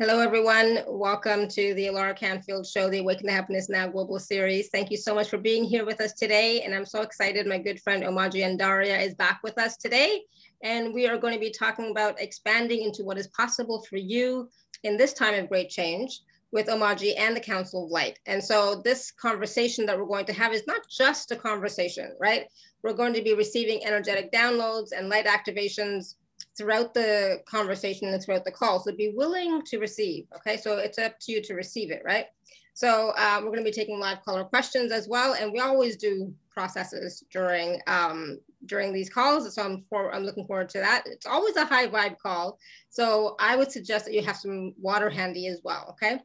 Hello, everyone. Welcome to the Alara Canfield Show, the Awaken to Happiness Now Global Series. Thank you so much for being here with us today. And I'm so excited. My good friend Omaji Andaria is back with us today. And we are going to be talking about expanding into what is possible for you in this time of great change with Omaji and the Council of Light. And so this conversation that we're going to have is not just a conversation, right? We're going to be receiving energetic downloads and light activations throughout the conversation and throughout the call. So be willing to receive. Okay, so it's up to you to receive it, right? So um, we're going to be taking live caller questions as well, and we always do processes during um, during these calls. So I'm for I'm looking forward to that. It's always a high vibe call, so I would suggest that you have some water handy as well. Okay.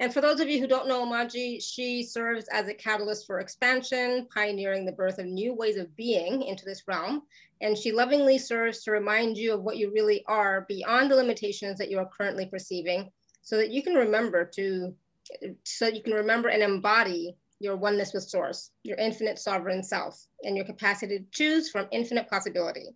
And for those of you who don't know Omaji, she serves as a catalyst for expansion, pioneering the birth of new ways of being into this realm. And she lovingly serves to remind you of what you really are beyond the limitations that you are currently perceiving so that you can remember to, so you can remember and embody your oneness with source, your infinite sovereign self, and your capacity to choose from infinite possibility.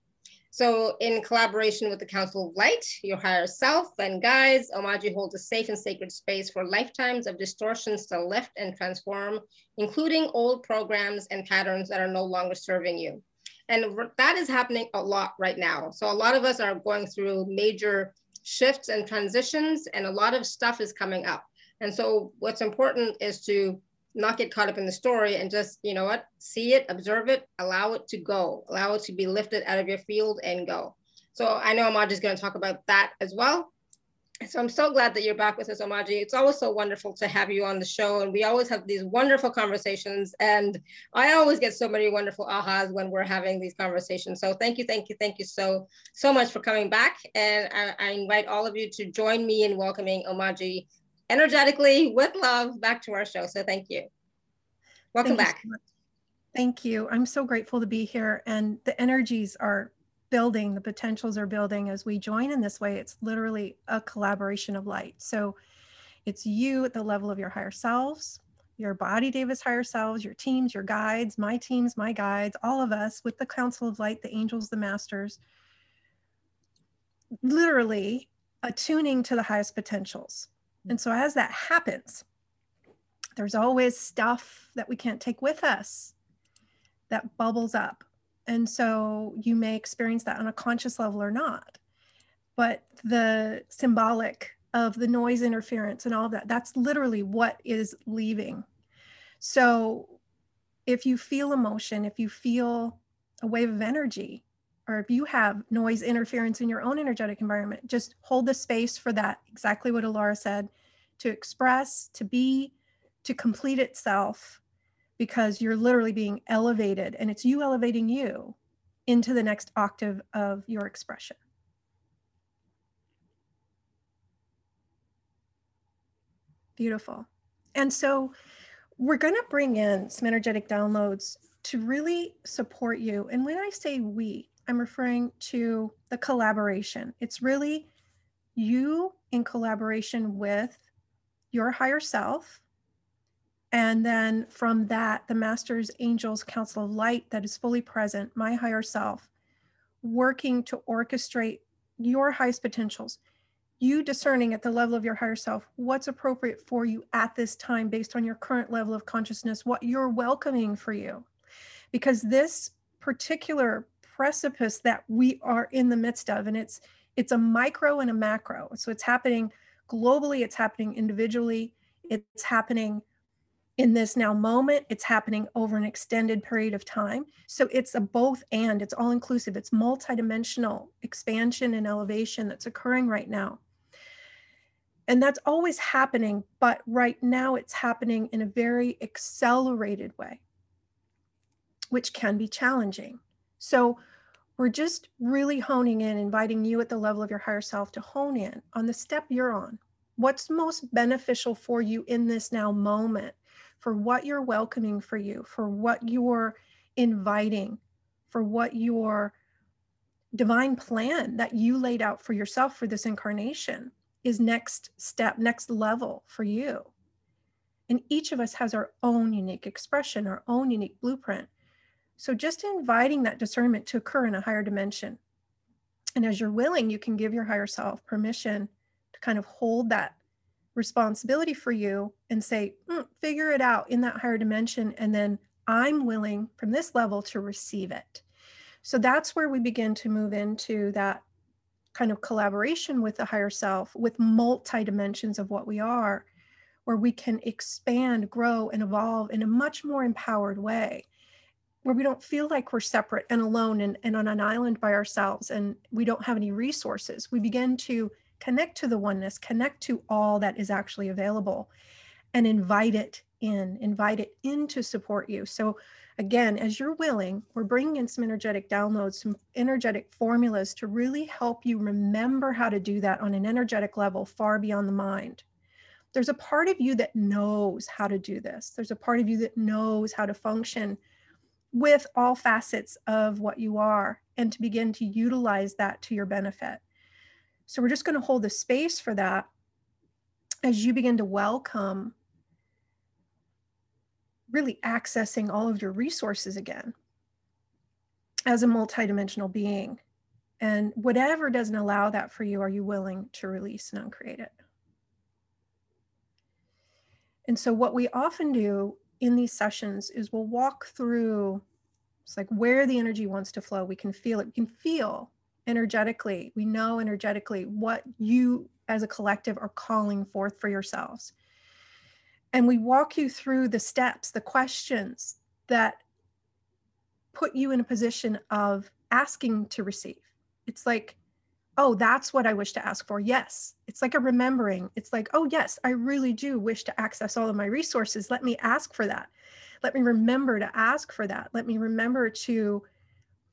So in collaboration with the Council of Light, your higher self and guides, Omaji holds a safe and sacred space for lifetimes of distortions to lift and transform, including old programs and patterns that are no longer serving you. And that is happening a lot right now. So a lot of us are going through major shifts and transitions and a lot of stuff is coming up. And so what's important is to not get caught up in the story and just, you know what, see it, observe it, allow it to go, allow it to be lifted out of your field and go. So I know Omaji is going to talk about that as well. So I'm so glad that you're back with us, Omaji. It's always so wonderful to have you on the show. And we always have these wonderful conversations. And I always get so many wonderful ahas when we're having these conversations. So thank you, thank you, thank you so, so much for coming back. And I, I invite all of you to join me in welcoming Omaji energetically with love back to our show. So thank you. Welcome thank back. You so thank you. I'm so grateful to be here and the energies are building, the potentials are building as we join in this way. It's literally a collaboration of light. So it's you at the level of your higher selves, your body devas higher selves, your teams, your guides, my teams, my guides, all of us with the Council of Light, the angels, the masters, literally attuning to the highest potentials. And so as that happens, there's always stuff that we can't take with us that bubbles up. And so you may experience that on a conscious level or not. But the symbolic of the noise interference and all of that, that's literally what is leaving. So if you feel emotion, if you feel a wave of energy, or if you have noise interference in your own energetic environment, just hold the space for that. Exactly what Alara said to express, to be, to complete itself, because you're literally being elevated and it's you elevating you into the next octave of your expression. Beautiful. And so we're going to bring in some energetic downloads to really support you. And when I say we, I'm referring to the collaboration. It's really you in collaboration with your higher self. And then from that, the Masters, Angels, Council of Light that is fully present, my higher self, working to orchestrate your highest potentials. You discerning at the level of your higher self what's appropriate for you at this time based on your current level of consciousness, what you're welcoming for you. Because this particular precipice that we are in the midst of and it's it's a micro and a macro. So it's happening globally it's happening individually it's happening in this now moment it's happening over an extended period of time. So it's a both and it's all inclusive it's multidimensional expansion and elevation that's occurring right now. And that's always happening but right now it's happening in a very accelerated way which can be challenging. So we're just really honing in, inviting you at the level of your higher self to hone in on the step you're on. What's most beneficial for you in this now moment, for what you're welcoming for you, for what you're inviting, for what your divine plan that you laid out for yourself for this incarnation is next step, next level for you. And each of us has our own unique expression, our own unique blueprint. So just inviting that discernment to occur in a higher dimension. And as you're willing, you can give your higher self permission to kind of hold that responsibility for you and say, mm, figure it out in that higher dimension. And then I'm willing from this level to receive it. So that's where we begin to move into that kind of collaboration with the higher self, with multi dimensions of what we are, where we can expand, grow, and evolve in a much more empowered way, where we don't feel like we're separate and alone and, and on an island by ourselves and we don't have any resources. We begin to connect to the oneness, connect to all that is actually available, and invite it in, invite it in to support you. So, again, as you're willing, we're bringing in some energetic downloads, some energetic formulas to really help you remember how to do that on an energetic level far beyond the mind. There's a part of you that knows how to do this. There's a part of you that knows how to function with all facets of what you are and to begin to utilize that to your benefit. So we're just going to hold the space for that as you begin to welcome really accessing all of your resources again as a multidimensional being. And whatever doesn't allow that for you, are you willing to release and uncreate it? And so, what we often do in these sessions is we'll walk through it's like where the energy wants to flow. We can feel it. We can feel energetically. We know energetically what you as a collective are calling forth for yourselves. And we walk you through the steps, the questions that put you in a position of asking to receive. It's like, oh, that's what I wish to ask for. Yes. It's like a remembering. It's like, oh, yes, I really do wish to access all of my resources. Let me ask for that. Let me remember to ask for that. Let me remember to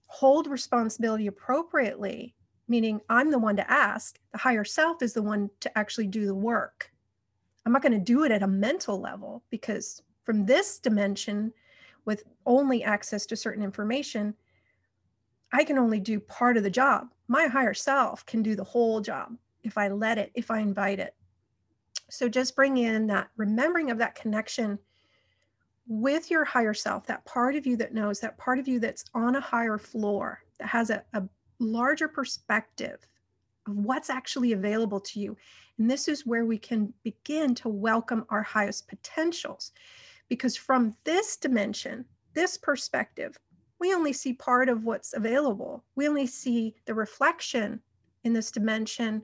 hold responsibility appropriately, meaning I'm the one to ask. The higher self is the one to actually do the work. I'm not going to do it at a mental level because from this dimension, with only access to certain information, I can only do part of the job. My higher self can do the whole job if I let it, if I invite it. So just bring in that remembering of that connection with your higher self, that part of you that knows, that part of you that's on a higher floor, that has a, a larger perspective of what's actually available to you. And this is where we can begin to welcome our highest potentials. Because from this dimension, this perspective, we only see part of what's available. We only see the reflection in this dimension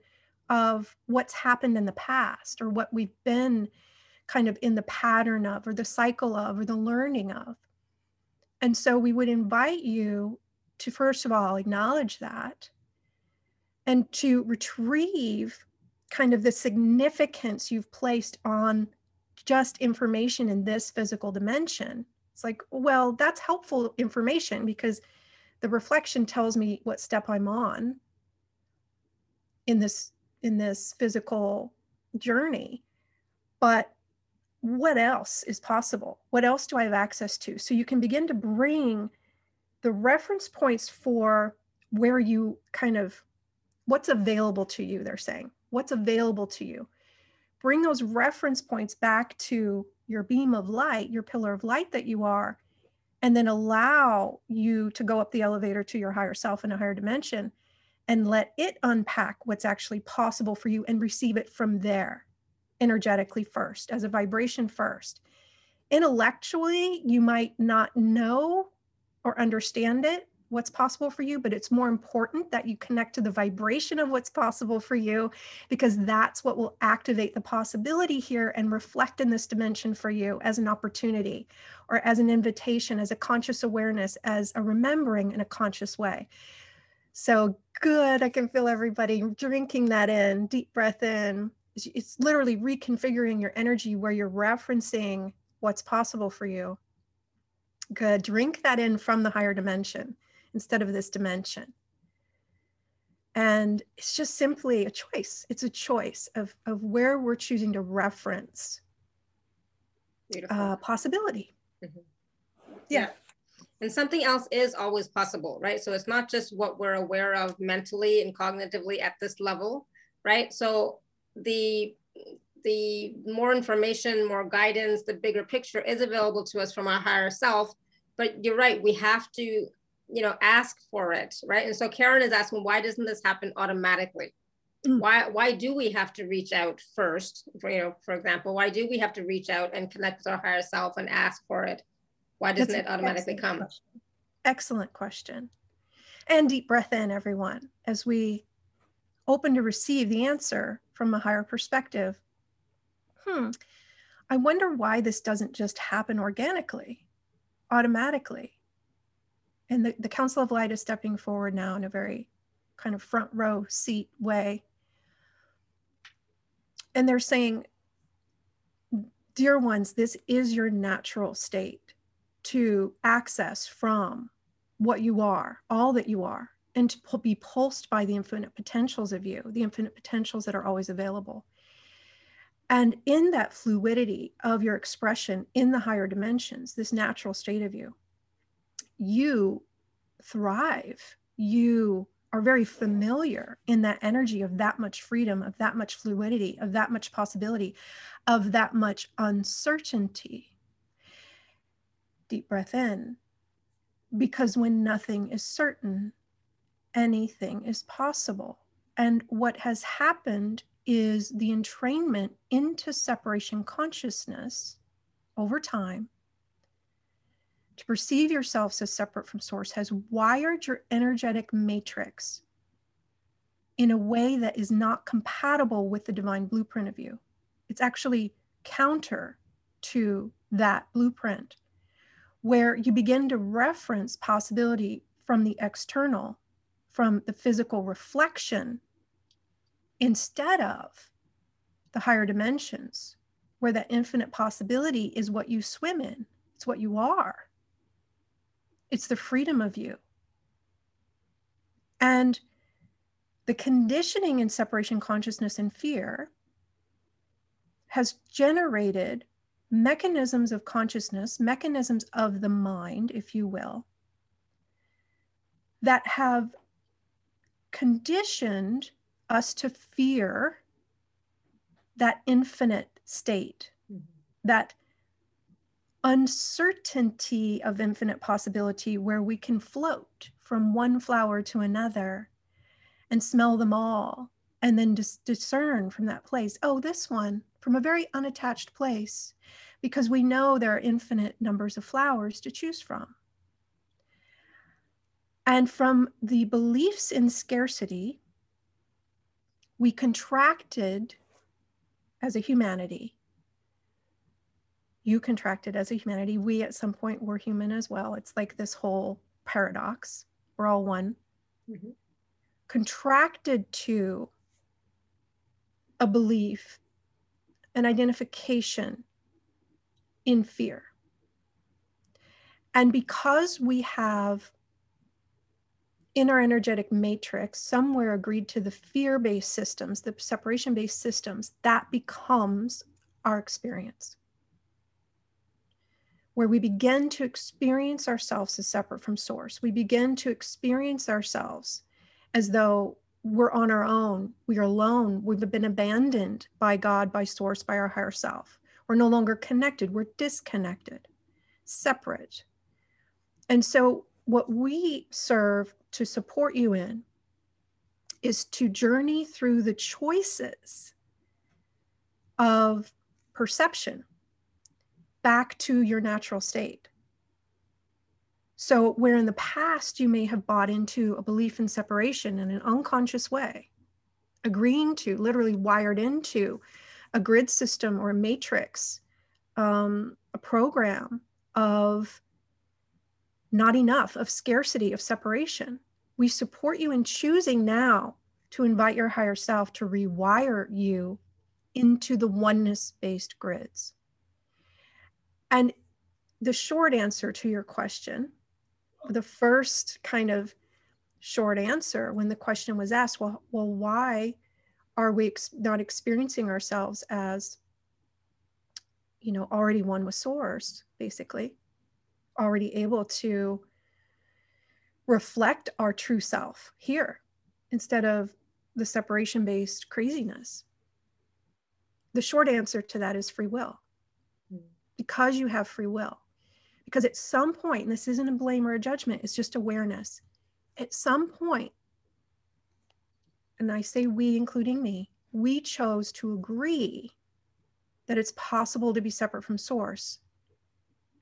of what's happened in the past or what we've been kind of in the pattern of, or the cycle of, or the learning of. And so we would invite you to, first of all, acknowledge that and to retrieve kind of the significance you've placed on just information in this physical dimension. It's like, well, that's helpful information because the reflection tells me what step I'm on in this in this physical journey. But what else is possible? What else do I have access to? So you can begin to bring the reference points for where you kind of what's available to you, they're saying. What's available to you? Bring those reference points back to your beam of light, your pillar of light that you are, and then allow you to go up the elevator to your higher self in a higher dimension and let it unpack what's actually possible for you and receive it from there energetically first, as a vibration first. Intellectually, you might not know or understand it, what's possible for you, but it's more important that you connect to the vibration of what's possible for you because that's what will activate the possibility here and reflect in this dimension for you as an opportunity or as an invitation, as a conscious awareness, as a remembering in a conscious way. So good. I can feel everybody drinking that in, deep breath in. It's literally reconfiguring your energy where you're referencing what's possible for you. Good. Drink that in from the higher dimension instead of this dimension. And it's just simply a choice. It's a choice of, of where we're choosing to reference uh, possibility. Mm-hmm. Yeah. yeah. And something else is always possible, right? So it's not just what we're aware of mentally and cognitively at this level, right? So the the more information, more guidance, the bigger picture is available to us from our higher self. But you're right, we have to you know, ask for it, right? And so Karen is asking, why doesn't this happen automatically? mm. why why do we have to reach out first for you know for example why do we have to reach out and connect with our higher self and ask for it why doesn't That's it automatically come question. excellent question and deep breath in everyone as we open to receive the answer from a higher perspective hmm i wonder why this doesn't just happen organically automatically and the, the council of light is stepping forward now in a very kind of front row seat way. And they're saying, dear ones, this is your natural state to access from what you are, all that you are, and to be pulsed by the infinite potentials of you, the infinite potentials that are always available. And in that fluidity of your expression in the higher dimensions, this natural state of you, you thrive. You are very familiar in that energy of that much freedom, of that much fluidity, of that much possibility, of that much uncertainty. Deep breath in. Because when nothing is certain, anything is possible. And what has happened is the entrainment into separation consciousness over time to perceive yourselves as separate from source has wired your energetic matrix in a way that is not compatible with the divine blueprint of you. It's actually counter to that blueprint, where you begin to reference possibility from the external, from the physical reflection, instead of the higher dimensions, where that infinite possibility is what you swim in, it's what you are. It's the freedom of you. And the conditioning in separation consciousness and fear has generated mechanisms of consciousness, mechanisms of the mind, if you will, that have conditioned us to fear that infinite state, mm-hmm. that uncertainty of infinite possibility where we can float from one flower to another and smell them all and then dis- discern from that place oh this one from a very unattached place because we know there are infinite numbers of flowers to choose from. And from the beliefs in scarcity we contracted as a humanity you contracted as a humanity. We at some point were human as well. It's like this whole paradox. We're all one. Mm-hmm. Contracted to a belief, an identification in fear. And because we have in our energetic matrix somewhere agreed to the fear based systems, the separation based systems, that becomes our experience where we begin to experience ourselves as separate from source. We begin to experience ourselves as though we're on our own, we are alone, we've been abandoned by God, by source, by our higher self. We're no longer connected, we're disconnected, separate. And so, what we serve to support you in is to journey through the choices of perception back to your natural state. So, where in the past you may have bought into a belief in separation in an unconscious way, agreeing to, literally wired into a grid system or a matrix, um, a program of not enough, of scarcity, of separation. We support you in choosing now to invite your higher self to rewire you into the oneness based grids. And the short answer to your question, the first kind of short answer when the question was asked, well, well why are we ex- not experiencing ourselves as, you know, already one with source, basically, already able to reflect our true self here instead of the separation based craziness? The short answer to that is free will because you have free will. Because at some point, this isn't a blame or a judgment, it's just awareness. At some point, and I say we, including me, we chose to agree that it's possible to be separate from source.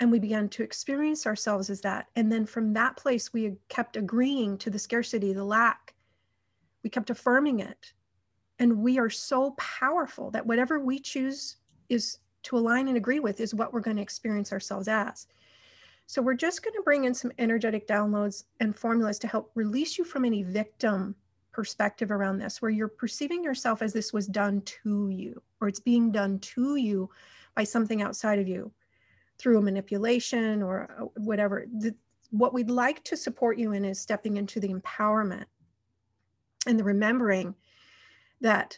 And we began to experience ourselves as that. And then from that place, we kept agreeing to the scarcity, the lack. We kept affirming it. And we are so powerful that whatever we choose is to align and agree with is what we're going to experience ourselves as. So we're just going to bring in some energetic downloads and formulas to help release you from any victim perspective around this, where you're perceiving yourself as this was done to you, or it's being done to you by something outside of you through a manipulation or uh, whatever. The, what we'd like to support you in is stepping into the empowerment and the remembering that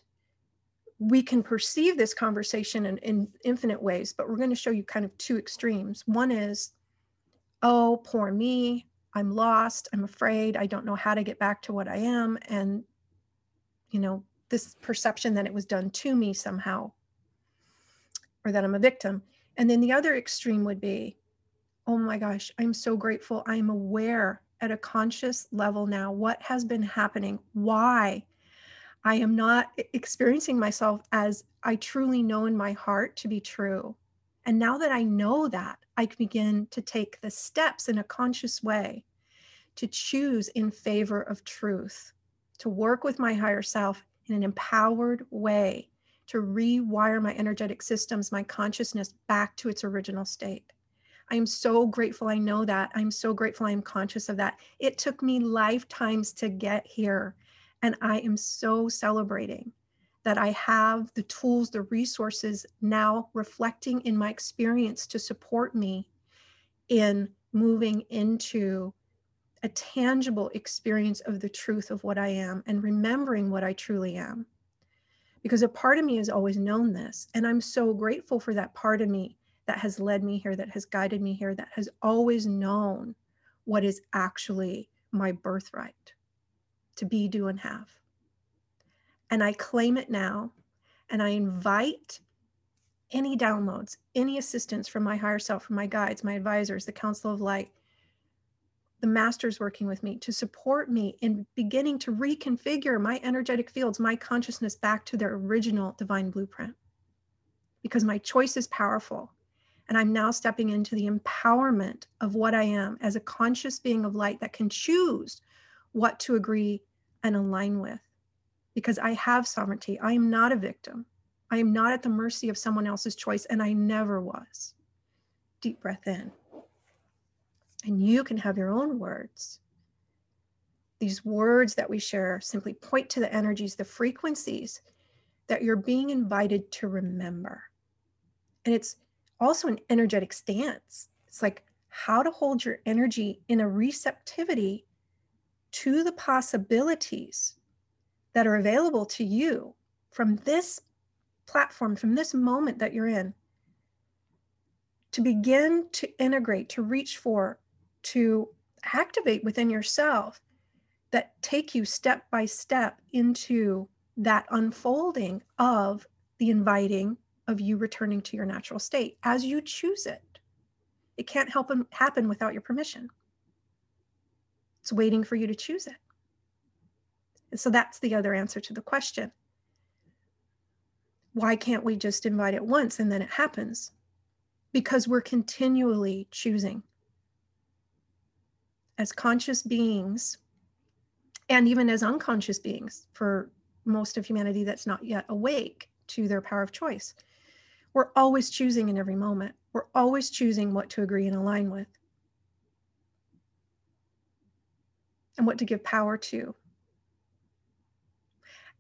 we can perceive this conversation in, in infinite ways, but we're going to show you kind of two extremes. One is, oh, poor me. I'm lost. I'm afraid. I don't know how to get back to what I am. And, you know, this perception that it was done to me somehow or that I'm a victim. And then the other extreme would be, oh my gosh, I'm so grateful. I'm aware at a conscious level now what has been happening, why I am not experiencing myself as I truly know in my heart to be true. And now that I know that, I can begin to take the steps in a conscious way to choose in favor of truth, to work with my higher self in an empowered way, to rewire my energetic systems, my consciousness back to its original state. I am so grateful I know that. I'm so grateful I'm conscious of that. It took me lifetimes to get here. And I am so celebrating that I have the tools, the resources now reflecting in my experience to support me in moving into a tangible experience of the truth of what I am and remembering what I truly am. Because a part of me has always known this. And I'm so grateful for that part of me that has led me here, that has guided me here, that has always known what is actually my birthright to be, do, and have. And I claim it now. And I invite any downloads, any assistance from my higher self, from my guides, my advisors, the Council of Light, the masters working with me to support me in beginning to reconfigure my energetic fields, my consciousness back to their original divine blueprint. Because my choice is powerful. And I'm now stepping into the empowerment of what I am as a conscious being of light that can choose what to agree and align with. Because I have sovereignty. I am not a victim. I am not at the mercy of someone else's choice, and I never was. Deep breath in. And you can have your own words. These words that we share simply point to the energies, the frequencies that you're being invited to remember. And it's also an energetic stance. It's like how to hold your energy in a receptivity to the possibilities that are available to you from this platform, from this moment that you're in, to begin to integrate, to reach for to activate within yourself that take you step by step into that unfolding of the inviting of you returning to your natural state as you choose it. It can't help happen without your permission. It's waiting for you to choose it. And so that's the other answer to the question. Why can't we just invite it once and then it happens? Because we're continually choosing as conscious beings and even as unconscious beings for most of humanity that's not yet awake to their power of choice. We're always choosing in every moment. We're always choosing what to agree and align with and what to give power to.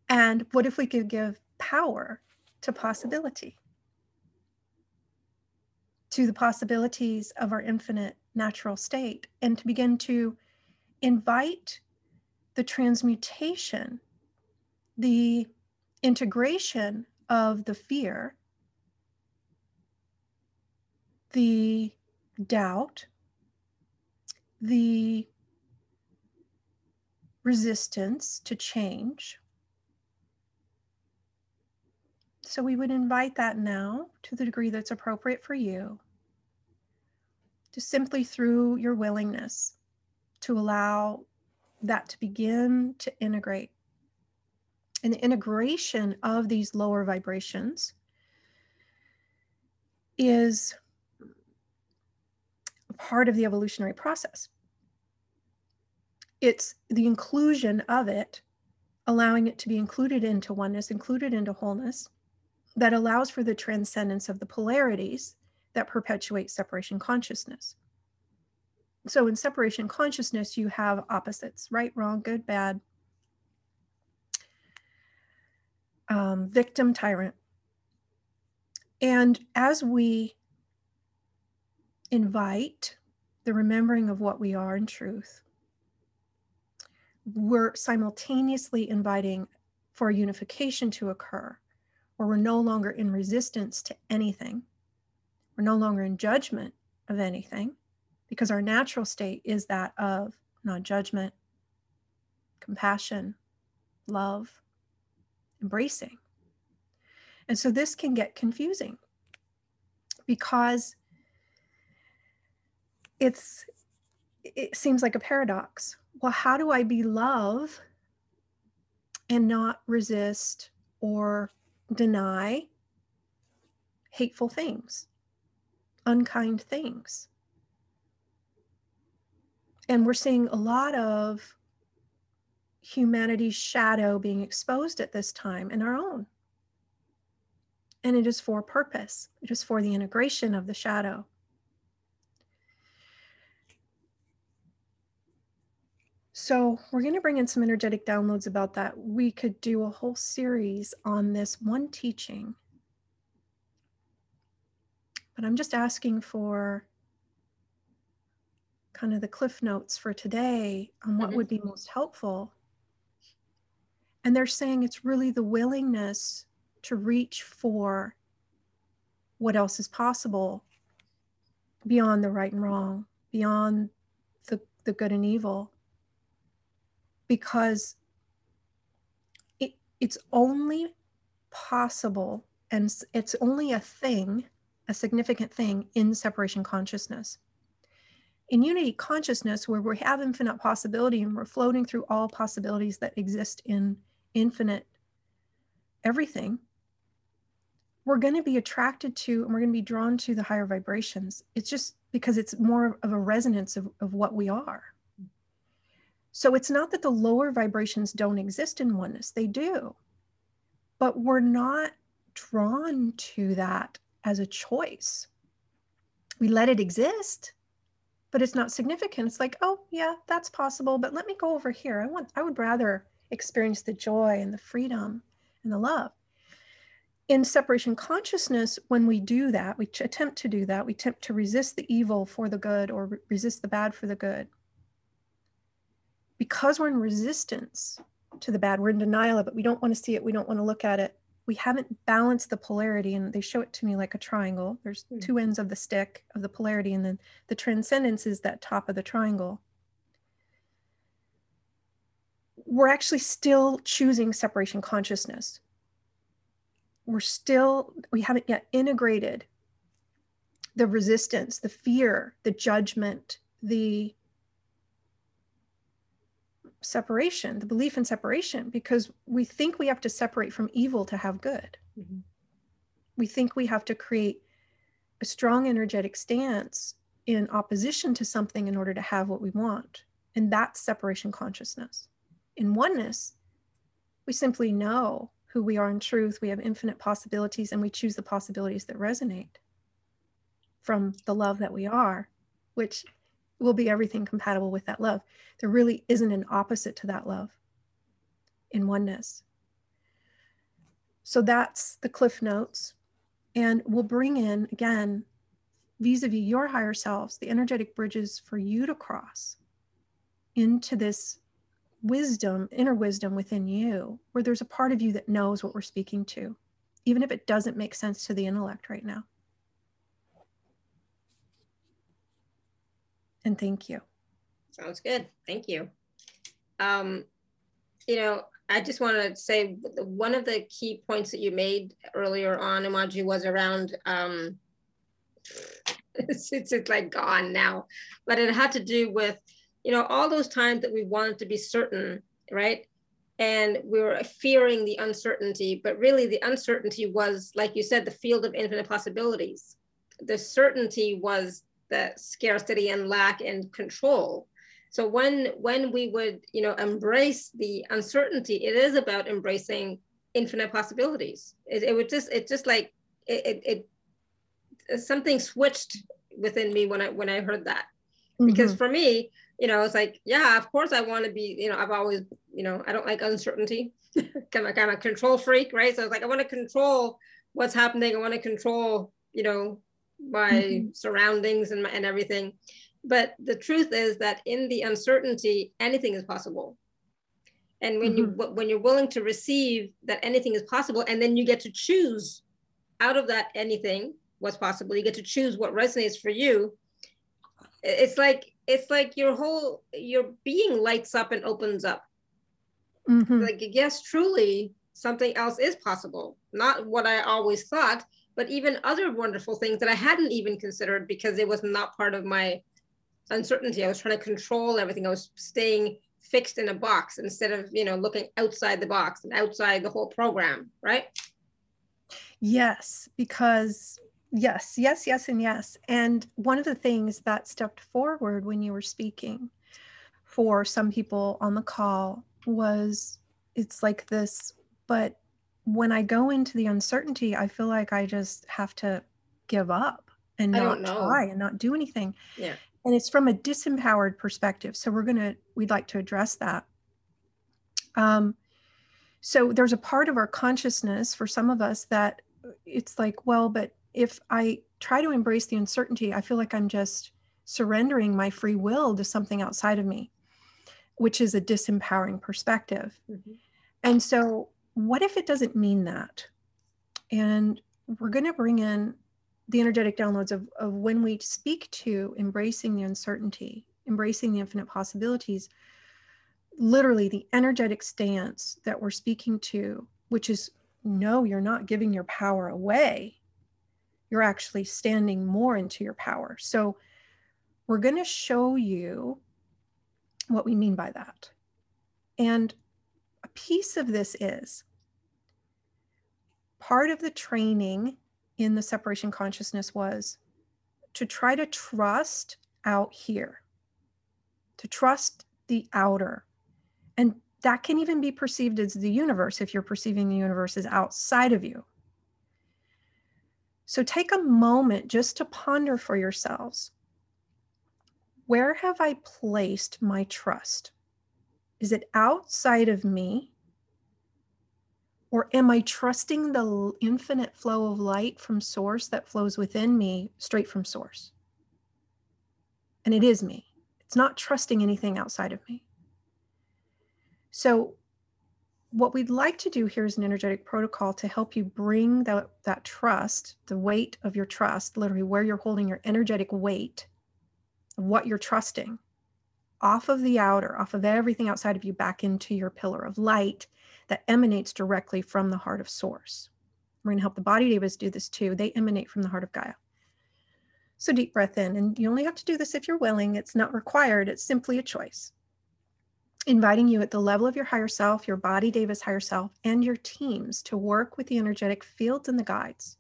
And what if we could give power to possibility? To the possibilities of our infinite natural state and to begin to invite the transmutation, the integration of the fear, the doubt, the resistance to change. So we would invite that now to the degree that's appropriate for you just simply through your willingness to allow that to begin to integrate And the integration of these lower vibrations is part of the evolutionary process. It's the inclusion of it, allowing it to be included into oneness, included into wholeness, that allows for the transcendence of the polarities that perpetuate separation consciousness. So, in separation consciousness, you have opposites right, wrong, good, bad, um, victim, tyrant. And as we invite the remembering of what we are in truth, we're simultaneously inviting for unification to occur, where we're no longer in resistance to anything. We're no longer in judgment of anything, because our natural state is that of non judgment, compassion, love, embracing. And so this can get confusing because it's it seems like a paradox. Well, how do I be love and not resist or deny hateful things, unkind things? And we're seeing a lot of humanity's shadow being exposed at this time and our own. And it is for purpose, it is for the integration of the shadow. So, we're going to bring in some energetic downloads about that. We could do a whole series on this one teaching. But I'm just asking for kind of the cliff notes for today on what mm-hmm. would be most helpful and they're saying it's really the willingness to reach for what else is possible beyond the right and wrong, beyond the, the good and evil. Because it, it's only possible and it's only a thing, a significant thing in separation consciousness. In unity consciousness, where we have infinite possibility and we're floating through all possibilities that exist in infinite everything, we're going to be attracted to and we're going to be drawn to the higher vibrations. It's just because it's more of a resonance of, of what we are. So it's not that the lower vibrations don't exist in oneness, they do. But we're not drawn to that as a choice. We let it exist, but it's not significant. It's like, oh, yeah, that's possible, but let me go over here. I want I would rather experience the joy and the freedom and the love. In separation consciousness, when we do that, we attempt to do that, we attempt to resist the evil for the good or resist the bad for the good. Because we're in resistance to the bad, we're in denial of it, we don't want to see it, we don't want to look at it. We haven't balanced the polarity, and they show it to me like a triangle. There's mm. two ends of the stick of the polarity, and then the transcendence is that top of the triangle we're actually still choosing separation consciousness. We're still, we haven't yet integrated the resistance, the fear, the judgment, the separation, the belief in separation, because we think we have to separate from evil to have good. Mm-hmm. We think we have to create a strong energetic stance in opposition to something in order to have what we want. And that's separation consciousness in oneness, we simply know who we are in truth. We have infinite possibilities and we choose the possibilities that resonate from the love that we are, which will be everything compatible with that love. There really isn't an opposite to that love in oneness. So that's the cliff notes. And we'll bring in again, vis a vis your higher selves, the energetic bridges for you to cross into this wisdom, inner wisdom within you, where there's a part of you that knows what we're speaking to, even if it doesn't make sense to the intellect right now. And thank you. Sounds good. Thank you. Um, you know, I just want to say one of the key points that you made earlier on, Omaji, was around um, it's, it's, it's like gone now, but it had to do with you know, all those times that we wanted to be certain, right? and we were fearing the uncertainty but really the uncertainty was like you said the field of infinite possibilities the certainty was the scarcity and lack and control so when when we would you know embrace the uncertainty it is about embracing infinite possibilities it, it would just it just like it, it, it something switched within me when i when i heard that mm-hmm. because for me you know, it's like, yeah, of course I want to be, you know, I've always, you know, I don't like uncertainty. kind of kind of control freak, right? So it's like I want to control what's happening. I want to control, you know, my mm-hmm. surroundings and my, and everything. But the truth is that in the uncertainty, anything is possible. And when mm-hmm. you when you're willing to receive that anything is possible, and then you get to choose out of that anything what's possible, you get to choose what resonates for you. It's like it's like your whole your being lights up and opens up mm-hmm. like yes truly something else is possible not what i always thought but even other wonderful things that i hadn't even considered because it was not part of my uncertainty. I was trying to control everything. I was staying fixed in a box instead of you know looking outside the box and outside the whole program right? Yes because Yes, yes, yes, and yes. And one of the things that stepped forward when you were speaking for some people on the call was it's like this, but when I go into the uncertainty, I feel like I just have to give up and not try and not do anything. Yeah. And it's from a disempowered perspective. So we're gonna we'd like to address that. Um, so there's a part of our consciousness for some of us that it's like, well, but if I try to embrace the uncertainty, I feel like I'm just surrendering my free will to something outside of me, which is a disempowering perspective. Mm-hmm. And so, what if it doesn't mean that? And we're going to bring in the energetic downloads of, of when we speak to embracing the uncertainty, embracing the infinite possibilities, literally the energetic stance that we're speaking to, which is no, you're not giving your power away you're actually standing more into your power. So, we're going to show you what we mean by that. And a piece of this is part of the training in the separation consciousness was to try to trust out here, to trust the outer. And that can even be perceived as the universe if you're perceiving the universe as outside of you. So take a moment just to ponder for yourselves where have I placed my trust? Is it outside of me? Or am I trusting the infinite flow of light from source that flows within me straight from source? And it is me. It's not trusting anything outside of me. So what we'd like to do here is an energetic protocol to help you bring that, that trust, the weight of your trust, literally where you're holding your energetic weight what you're trusting, off of the outer, off of everything outside of you, back into your pillar of light that emanates directly from the heart of source. We're going to help the body devas do this too. They emanate from the heart of Gaia. So deep breath in, and you only have to do this if you're willing. It's not required, it's simply a choice inviting you at the level of your higher self, your body Deva's higher self, and your teams to work with the energetic fields and the guides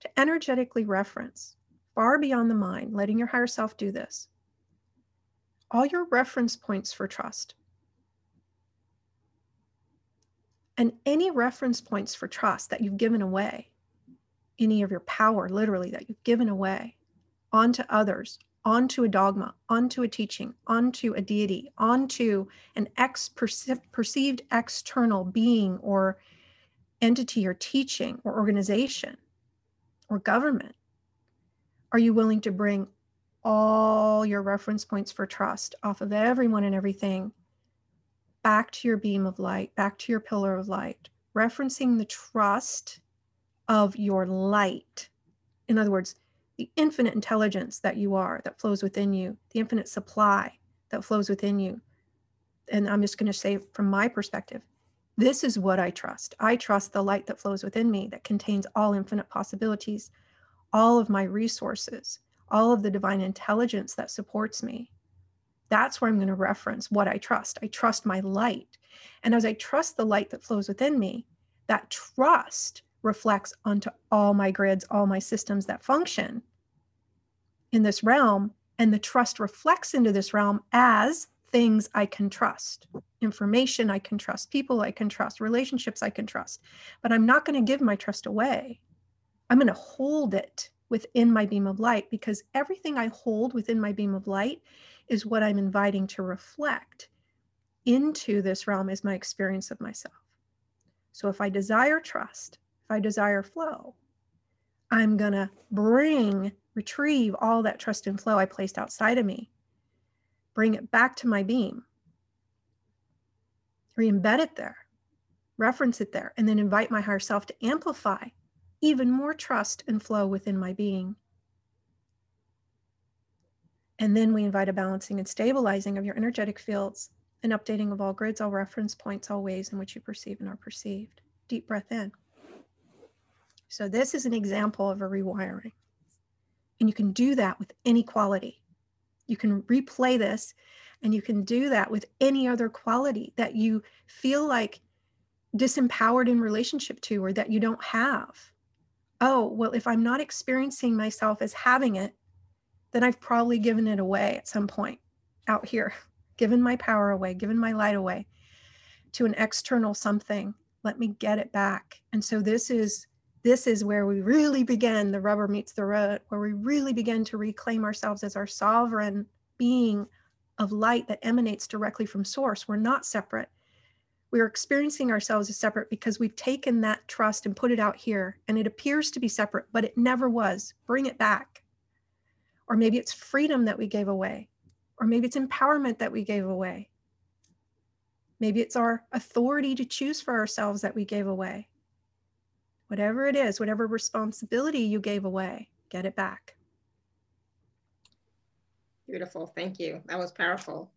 to energetically reference far beyond the mind, letting your higher self do this. All your reference points for trust. And any reference points for trust that you've given away, any of your power, literally, that you've given away onto others, onto a dogma, onto a teaching, onto a deity, onto an ex perceived external being or entity or teaching or organization or government? Are you willing to bring all your reference points for trust off of everyone and everything back to your beam of light, back to your pillar of light, referencing the trust of your light? In other words, the infinite intelligence that you are that flows within you, the infinite supply that flows within you. And I'm just going to say, from my perspective, this is what I trust. I trust the light that flows within me that contains all infinite possibilities, all of my resources, all of the divine intelligence that supports me. That's where I'm going to reference what I trust. I trust my light And as I trust the light that flows within me, that trust reflects onto all my grids, all my systems that function in this realm. And the trust reflects into this realm as things I can trust, information I can trust, people I can trust, relationships I can trust. But I'm not going to give my trust away. I'm going to hold it within my beam of light because everything I hold within my beam of light is what I'm inviting to reflect into this realm is my experience of myself. So if I desire trust, if I desire flow, I'm going to bring, retrieve all that trust and flow I placed outside of me bring it back to my beam, re-embed it there, reference it there, and then invite my higher self to amplify even more trust and flow within my being. And then we invite a balancing and stabilizing of your energetic fields, an updating of all grids, all reference points, all ways in which you perceive and are perceived. Deep breath in. So, this is an example of a rewiring. And you can do that with any quality. You can replay this and you can do that with any other quality that you feel like disempowered in relationship to or that you don't have. Oh, well, if I'm not experiencing myself as having it, then I've probably given it away at some point out here, given my power away, given my light away to an external something. Let me get it back. And so this is this is where we really begin the rubber meets the road where we really begin to reclaim ourselves as our sovereign being of light that emanates directly from source we're not separate we're experiencing ourselves as separate because we've taken that trust and put it out here and it appears to be separate but it never was bring it back or maybe it's freedom that we gave away or maybe it's empowerment that we gave away maybe it's our authority to choose for ourselves that we gave away whatever it is, whatever responsibility you gave away, get it back. Beautiful. Thank you. That was powerful.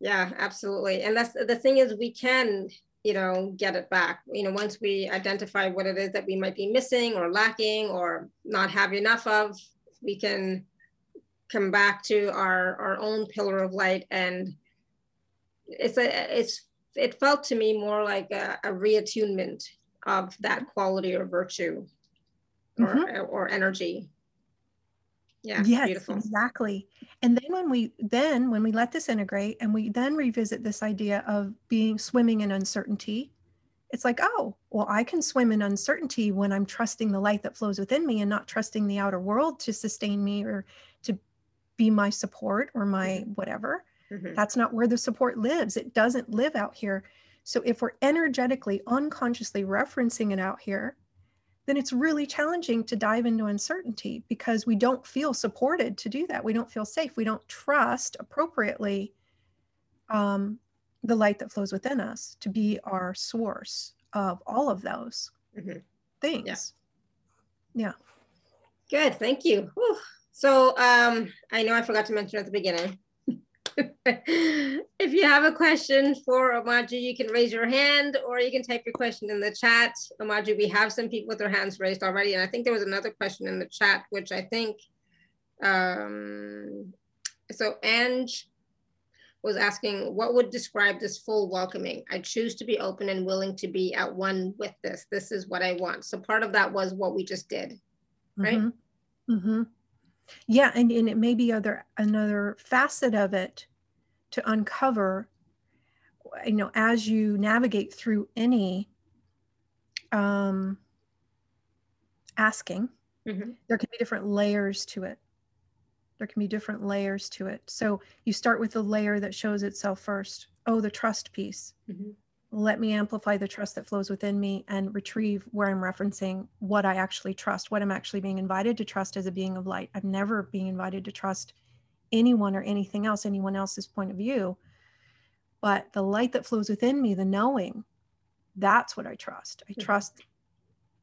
Yeah, absolutely. And that's the thing is we can, you know, get it back. You know, once we identify what it is that we might be missing or lacking or not have enough of, we can come back to our our own pillar of light and it's a it's it felt to me more like a, a reattunement of that quality or virtue or, mm-hmm. or energy yeah yes beautiful. exactly and then when we then when we let this integrate and we then revisit this idea of being swimming in uncertainty it's like oh well i can swim in uncertainty when i'm trusting the light that flows within me and not trusting the outer world to sustain me or to be my support or my mm-hmm. whatever mm-hmm. that's not where the support lives it doesn't live out here so if we're energetically, unconsciously referencing it out here, then it's really challenging to dive into uncertainty because we don't feel supported to do that. We don't feel safe. We don't trust appropriately um, the light that flows within us to be our source of all of those mm-hmm. things. Yeah. yeah. Good. Thank you. Whew. So um, I know I forgot to mention at the beginning, if you have a question for Omaji, you can raise your hand or you can type your question in the chat. Omaji, we have some people with their hands raised already. And I think there was another question in the chat, which I think, um, so Ange was asking, what would describe this full welcoming? I choose to be open and willing to be at one with this. This is what I want. So part of that was what we just did, right? Mm-hmm. Mm-hmm. Yeah, and, and it may be other another facet of it to uncover, you know, as you navigate through any um, asking, mm-hmm. there can be different layers to it. There can be different layers to it. So you start with the layer that shows itself first. Oh, the trust piece. Mm-hmm let me amplify the trust that flows within me and retrieve where I'm referencing what I actually trust, what I'm actually being invited to trust as a being of light. I'm never being invited to trust anyone or anything else, anyone else's point of view. But the light that flows within me, the knowing, that's what I trust. I trust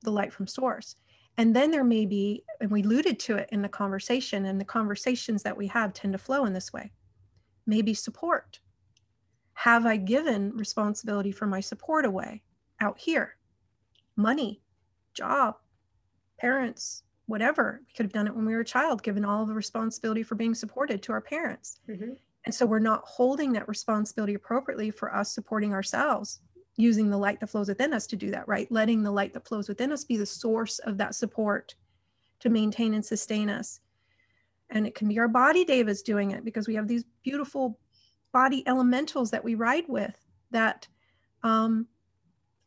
the light from source. And then there may be, and we alluded to it in the conversation, and the conversations that we have tend to flow in this way, maybe support have I given responsibility for my support away out here? Money, job, parents, whatever. We could have done it when we were a child, given all the responsibility for being supported to our parents. Mm-hmm. And so we're not holding that responsibility appropriately for us supporting ourselves using the light that flows within us to do that, right? Letting the light that flows within us be the source of that support to maintain and sustain us. And it can be our body devas doing it because we have these beautiful body elementals that we ride with that um,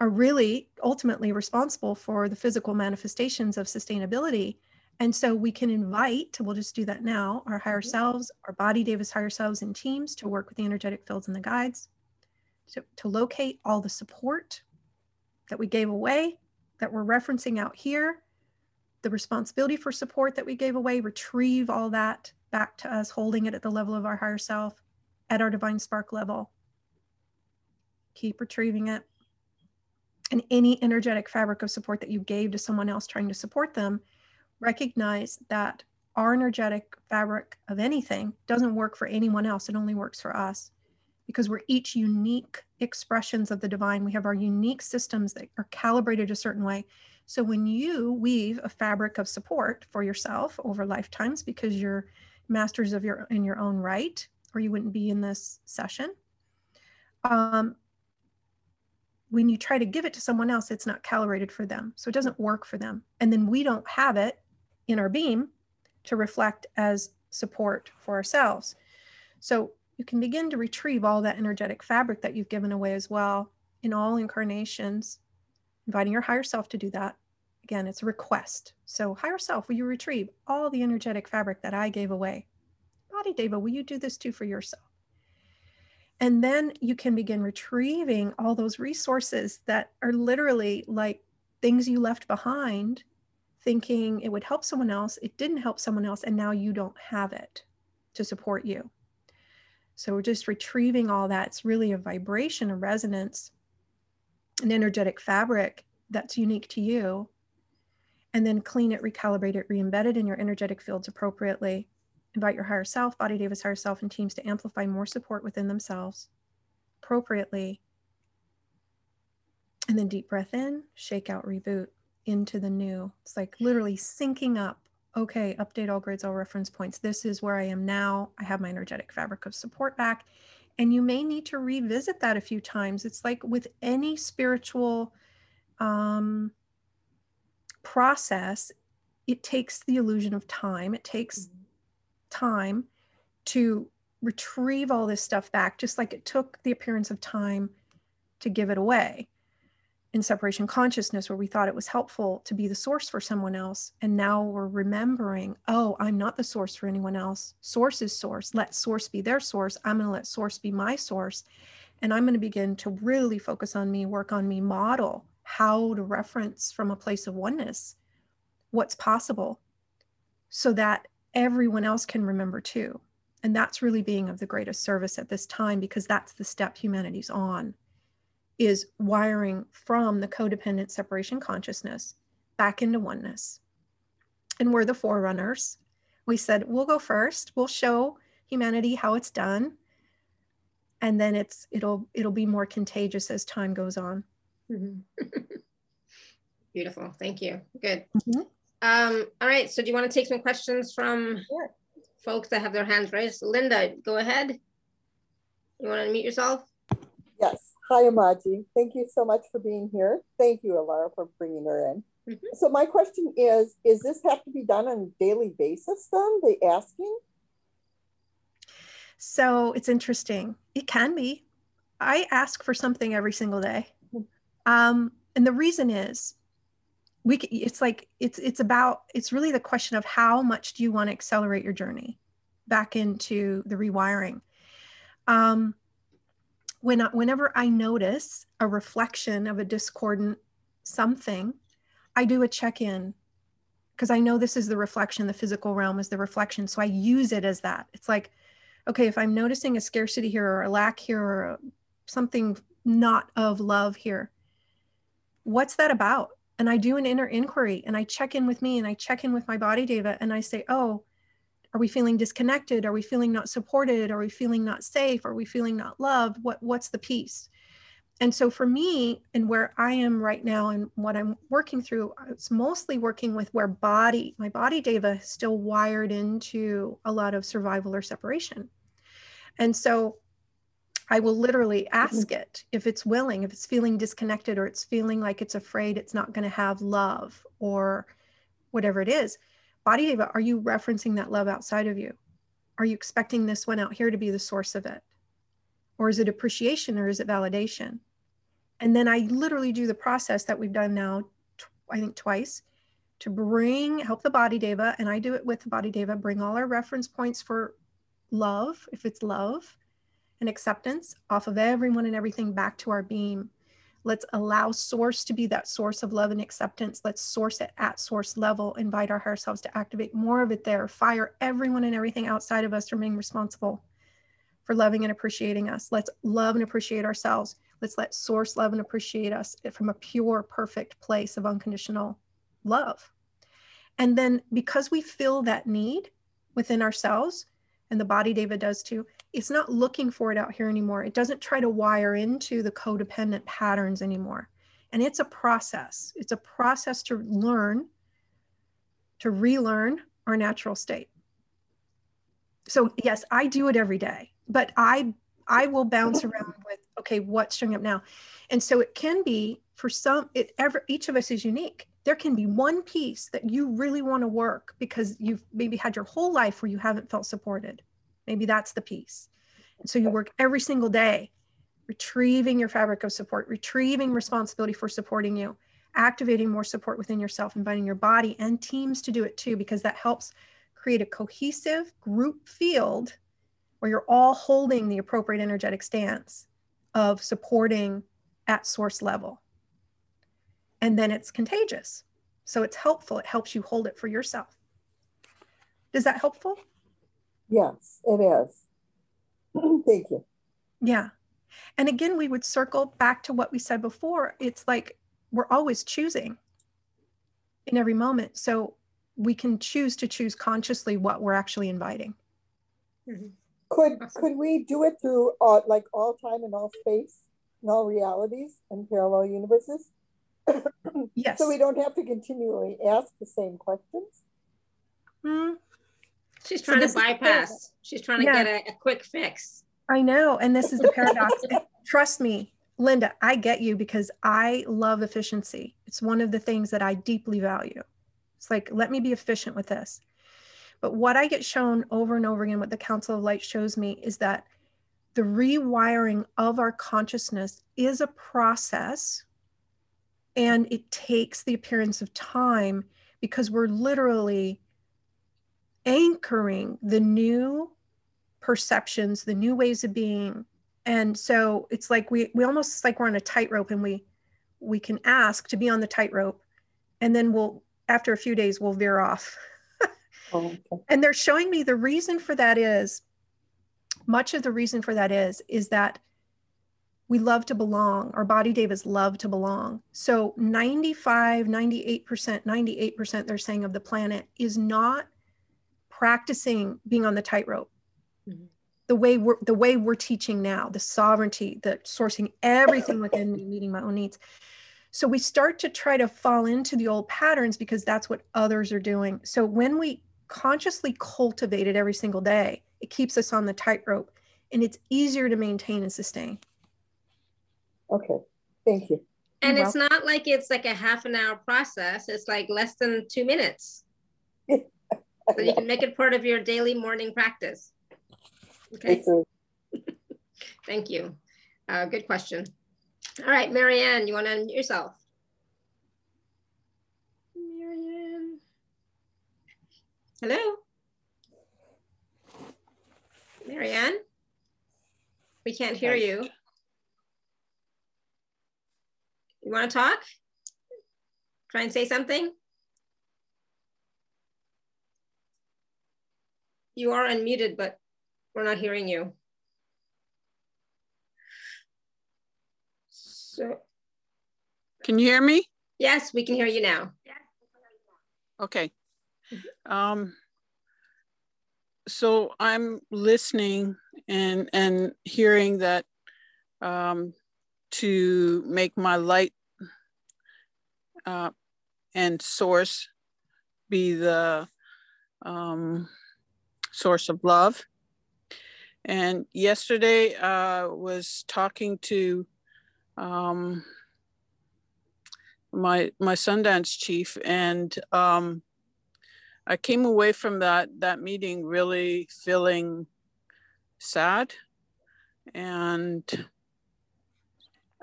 are really ultimately responsible for the physical manifestations of sustainability. And so we can invite, we'll just do that now, our higher mm-hmm. selves, our body devas higher selves in teams to work with the energetic fields and the guides to, to locate all the support that we gave away that we're referencing out here, the responsibility for support that we gave away, retrieve all that back to us, holding it at the level of our higher self, at our divine spark level. Keep retrieving it. And any energetic fabric of support that you gave to someone else trying to support them, recognize that our energetic fabric of anything doesn't work for anyone else. It only works for us because we're each unique expressions of the divine. We have our unique systems that are calibrated a certain way. So when you weave a fabric of support for yourself over lifetimes because you're masters of your in your own right, or you wouldn't be in this session. Um, when you try to give it to someone else, it's not calibrated for them. So it doesn't work for them. And then we don't have it in our beam to reflect as support for ourselves. So you can begin to retrieve all that energetic fabric that you've given away as well in all incarnations, inviting your higher self to do that. Again, it's a request. So, higher self, will you retrieve all the energetic fabric that I gave away? Body will you do this too for yourself? And then you can begin retrieving all those resources that are literally like things you left behind, thinking it would help someone else. It didn't help someone else, and now you don't have it to support you. So we're just retrieving all that. It's really a vibration, a resonance, an energetic fabric that's unique to you. And then clean it, recalibrate it, re-embed it in your energetic fields appropriately. Invite your higher self, body devas higher self, and teams to amplify more support within themselves appropriately. And then deep breath in, shake out, reboot into the new. It's like literally syncing up okay, update all grids, all reference points. This is where I am now. I have my energetic fabric of support back. And you may need to revisit that a few times. It's like with any spiritual um, process, it takes the illusion of time. It takes mm-hmm. Time to retrieve all this stuff back, just like it took the appearance of time to give it away. In separation consciousness where we thought it was helpful to be the source for someone else and now we're remembering oh i'm not the source for anyone else. Source is source. Let source be their source. I'm going to let source be my source. And i'm going to begin to really focus on me work on me model how to reference from a place of oneness what's possible so that everyone else can remember too and that's really being of the greatest service at this time because that's the step humanity's on is wiring from the codependent separation consciousness back into oneness. And we're the forerunners. We said, we'll go first, we'll show humanity how it's done. And then it's it'll it'll be more contagious as time goes on. Mm-hmm. Beautiful. Thank you. Good. Mm-hmm. Um, all right. So do you want to take some questions from sure. folks that have their hands raised? Linda, go ahead. You want to unmute yourself? Yes. Hi, Omaji. Thank you so much for being here. Thank you, Alara, for bringing her in. Mm -hmm. So my question is, is this have to be done on a daily basis then, the asking? So it's interesting. It can be. I ask for something every single day. Um, and the reason is we it's like it's it's about it's really the question of how much do you want to accelerate your journey back into the rewiring um, when whenever I notice a reflection of a discordant something, I do a check in because I know this is the reflection, the physical realm is the reflection. So I use it as that. It's like, okay, if I'm noticing a scarcity here or a lack here or something not of love here, what's that about? And I do an inner inquiry and I check in with me and I check in with my body deva and I say, oh, are we feeling disconnected? Are we feeling not supported? Are we feeling not safe? Are we feeling not loved? What what's the piece? And so for me and where i am right now and what i'm working through it's mostly working with where body my body deva is still wired into a lot of survival or separation. And so I will literally mm-hmm. ask it if it's willing, if it's feeling disconnected or it's feeling like it's afraid it's not going to have love or whatever it is. Body Deva, are you referencing that love outside of you? Are you expecting this one out here to be the source of it? Or is it appreciation or is it validation? And then I literally do the process that we've done now, I think twice, to bring, help the body deva, and I do it with the body deva, bring all our reference points for love, if it's love, and acceptance off of everyone and everything back to our beam. Let's allow source to be that source of love and acceptance. Let's source it at source level, invite our higher selves to activate more of it there, fire everyone and everything outside of us from being responsible for loving and appreciating us. Let's love and appreciate ourselves. Let's let source love and appreciate us from a pure, perfect place of unconditional love. And then because we feel that need within ourselves, and the body Deva does too, it's not looking for it out here anymore. It doesn't try to wire into the codependent patterns anymore. And it's a process. It's a process to learn, to relearn our natural state. So yes, I do it every day, but I I will bounce around with okay, what's showing up now? And so it can be for some it ever each of us is unique there can be one piece that you really want to work because you've maybe had your whole life where you haven't felt supported. Maybe that's the piece. And so you work every single day retrieving your fabric of support, retrieving responsibility for supporting you, activating more support within yourself, inviting your body and teams to do it too, because that helps create a cohesive group field where you're all holding the appropriate energetic stance of supporting at source level and then it's contagious. So it's helpful. It helps you hold it for yourself. Is that helpful? Yes, it is. Thank you. Yeah. And again, we would circle back to what we said before. It's like we're always choosing in every moment. So we can choose to choose consciously what we're actually inviting. Mm-hmm. Could could we do it through uh, like all time and all space and all realities and parallel universes? yes. So we don't have to continually ask the same questions. Hmm. She's trying so to bypass. She's trying to yeah. get a, a quick fix. I know. And this is the paradox. Trust me, Linda, I get you because I love efficiency. It's one of the things that I deeply value. It's like, let me be efficient with this. But what I get shown over and over again, what the Council of Light shows me is that the rewiring of our consciousness is a process and it takes the appearance of time because we're literally anchoring the new perceptions, the new ways of being. And so it's like we we almost like we're on a tightrope and we we can ask to be on the tightrope and then we'll after a few days we'll veer off. oh, okay. And they're showing me the reason for that is much of the reason for that is is that we love to belong. Our body devas love to belong. So 95, 98%, 98% they're saying of the planet is not practicing being on the tightrope. Mm-hmm. The way we're the way we're teaching now, the sovereignty, the sourcing everything within me, meeting my own needs. So we start to try to fall into the old patterns because that's what others are doing. So when we consciously cultivate it every single day, it keeps us on the tightrope and it's easier to maintain and sustain. Okay, thank you. And You're it's welcome. not like it's like a half an hour process. It's like less than two minutes. So you can make it part of your daily morning practice. Okay. Thank you. Uh, good question. All right, Marianne, you want to unmute yourself? Marianne. Hello? Marianne? We can't hear you. You want to talk? Try and say something? You are unmuted, but we're not hearing you. So, can you hear me? Yes, we can hear you now. Okay. Um, so I'm listening and and hearing that um, to make my light uh, and source be the um, source of love. And yesterday, uh, was talking to um, my my Sundance chief, and um, I came away from that that meeting really feeling sad, and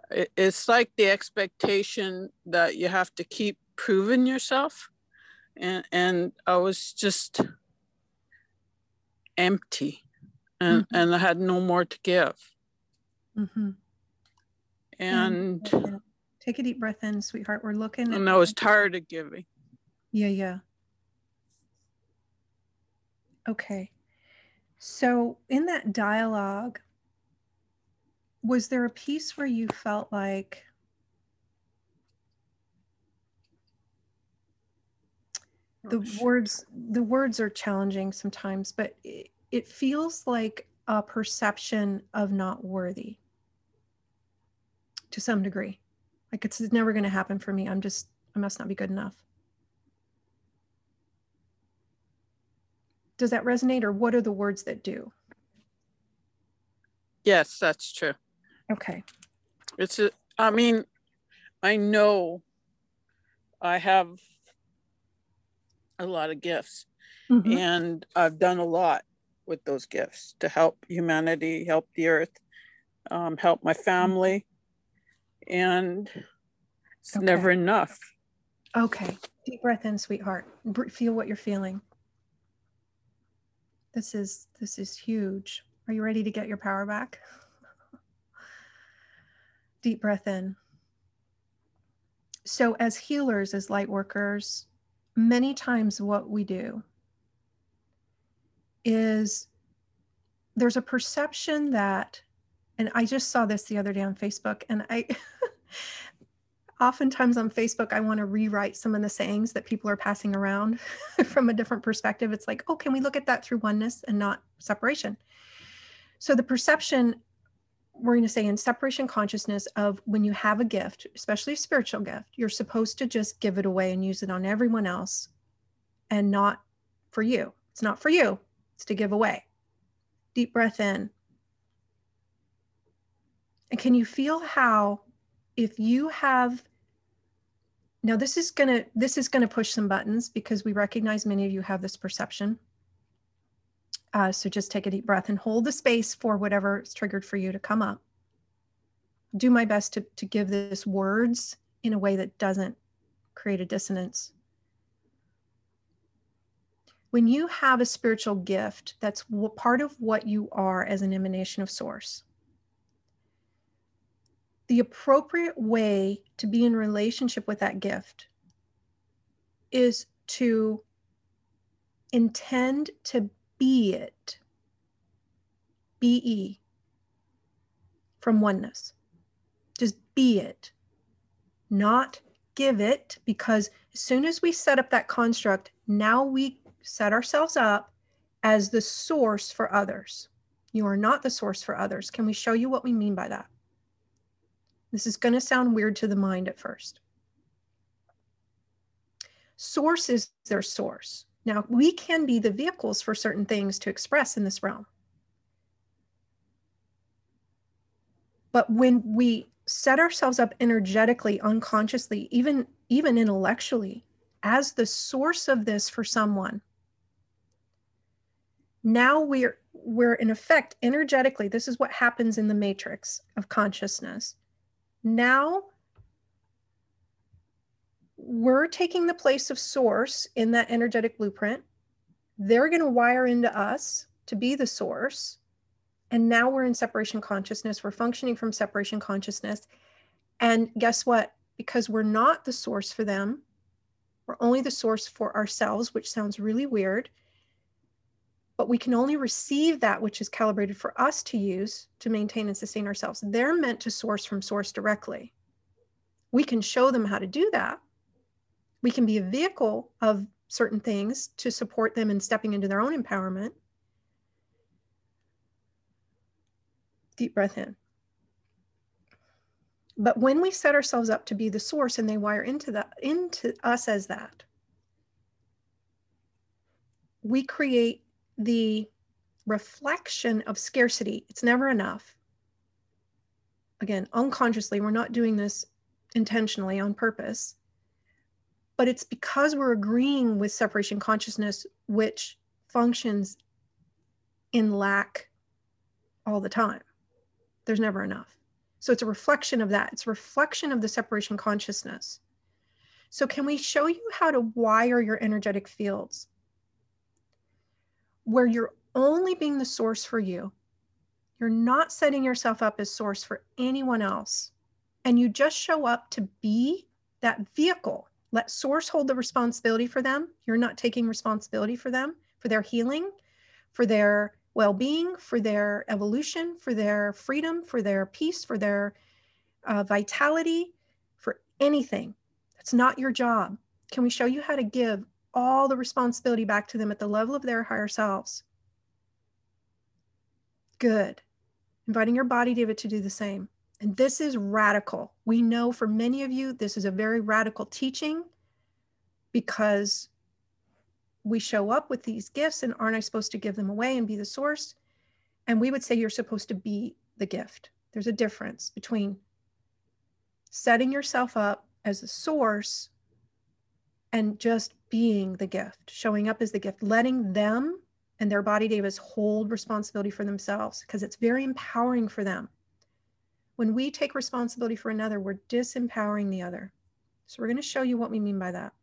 it, it's like the expectation that you have to keep proving yourself, and and I was just empty, and mm-hmm. and I had no more to give. Mm-hmm. And. Yeah Take a deep breath in, sweetheart. We're looking. And I was tired of giving. Yeah, yeah. Okay. So, in that dialogue, was there a piece where you felt like the oh, words the words are challenging sometimes, but it, it feels like a perception of not worthy to some degree. Like it's never going to happen for me. I'm just, I must not be good enough. Does that resonate or what are the words that do? Yes, that's true. Okay. It's, a, I mean, I know I have a lot of gifts mm-hmm. and I've done a lot with those gifts to help humanity, help the earth, um, help my family and it's okay. never enough. Okay. Deep breath in, sweetheart. Feel what you're feeling. This is this is huge. Are you ready to get your power back? Deep breath in. So as healers, as light workers, many times what we do is there's a perception that and I just saw this the other day on Facebook and I oftentimes on Facebook, I want to rewrite some of the sayings that people are passing around from a different perspective. It's like, oh, can we look at that through oneness and not separation? So the perception, we're going to say in separation consciousness of when you have a gift, especially a spiritual gift, you're supposed to just give it away and use it on everyone else and not for you. It's not for you, it's to give away. Deep breath in. And can you feel how if you have now this is gonna this is gonna push some buttons because we recognize many of you have this perception. Uh, so just take a deep breath and hold the space for whatever is triggered for you to come up. Do my best to, to give this words in a way that doesn't create a dissonance. When you have a spiritual gift, that's part of what you are as an emanation of source the appropriate way to be in relationship with that gift is to intend to be it, be from oneness. Just be it, not give it, because as soon as we set up that construct, now we set ourselves up as the source for others. You are not the source for others. Can we show you what we mean by that? This is going to sound weird to the mind at first. Source is their source. Now, we can be the vehicles for certain things to express in this realm. But when we set ourselves up energetically, unconsciously, even, even intellectually, as the source of this for someone, now we're we're in effect energetically this is what happens in the matrix of consciousness now we're taking the place of source in that energetic blueprint. They're going to wire into us to be the source. And now we're in separation consciousness. We're functioning from separation consciousness. And guess what? Because we're not the source for them, we're only the source for ourselves, which sounds really weird but we can only receive that which is calibrated for us to use to maintain and sustain ourselves. They're meant to source from source directly. We can show them how to do that. We can be a vehicle of certain things to support them in stepping into their own empowerment. Deep breath in. But when we set ourselves up to be the source and they wire into that into us as that, we create the reflection of scarcity. It's never enough. Again, unconsciously, we're not doing this intentionally on purpose, but it's because we're agreeing with separation consciousness, which functions in lack all the time. There's never enough. So it's a reflection of that. It's a reflection of the separation consciousness. So, can we show you how to wire your energetic fields where you're only being the source for you? You're not setting yourself up as source for anyone else. And you just show up to be that vehicle. Let source hold the responsibility for them. You're not taking responsibility for them, for their healing, for their well being, for their evolution, for their freedom, for their peace, for their uh, vitality, for anything. That's not your job. Can we show you how to give all the responsibility back to them at the level of their higher selves? Good. Inviting your body, deva, to do the same. And this is radical. We know for many of you, this is a very radical teaching because we show up with these gifts and aren't I supposed to give them away and be the source? And we would say you're supposed to be the gift. There's a difference between setting yourself up as a source and just being the gift, showing up as the gift, letting them and their body devas, hold responsibility for themselves because it's very empowering for them. When we take responsibility for another, we're disempowering the other. So we're going to show you what we mean by that.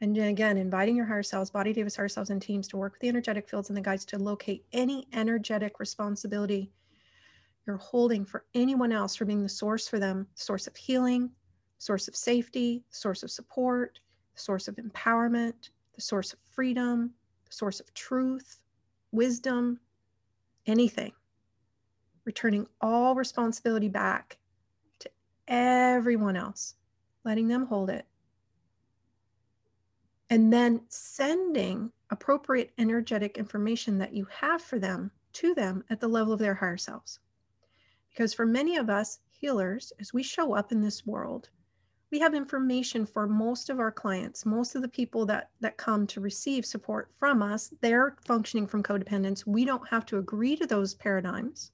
And again, inviting your higher selves, body devas higher selves, and teams to work with the energetic fields and the guides to locate any energetic responsibility you're holding for anyone else for being the source for them, source of healing, source of safety, source of support, source of empowerment, the source of freedom, the source of truth, wisdom, anything. Returning all responsibility back to everyone else, letting them hold it and then sending appropriate energetic information that you have for them to them at the level of their higher selves. Because for many of us healers, as we show up in this world, we have information for most of our clients, most of the people that, that come to receive support from us, they're functioning from codependence. We don't have to agree to those paradigms.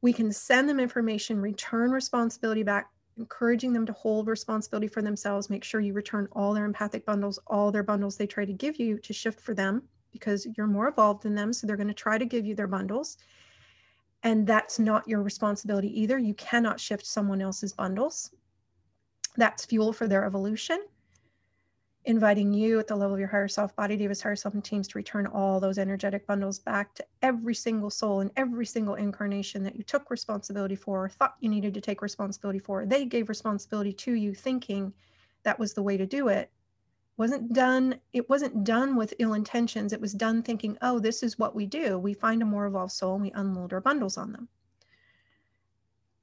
We can send them information, return responsibility back encouraging them to hold responsibility for themselves, make sure you return all their empathic bundles, all their bundles they try to give you to shift for them because you're more evolved than them. So they're going to try to give you their bundles. And that's not your responsibility either. You cannot shift someone else's bundles. That's fuel for their evolution inviting you at the level of your higher self, body devas, higher self, and teams to return all those energetic bundles back to every single soul and every single incarnation that you took responsibility for, or thought you needed to take responsibility for. They gave responsibility to you, thinking that was the way to do it. Wasn't done, it wasn't done with ill intentions. It was done thinking, oh, this is what we do. We find a more evolved soul and we unload our bundles on them.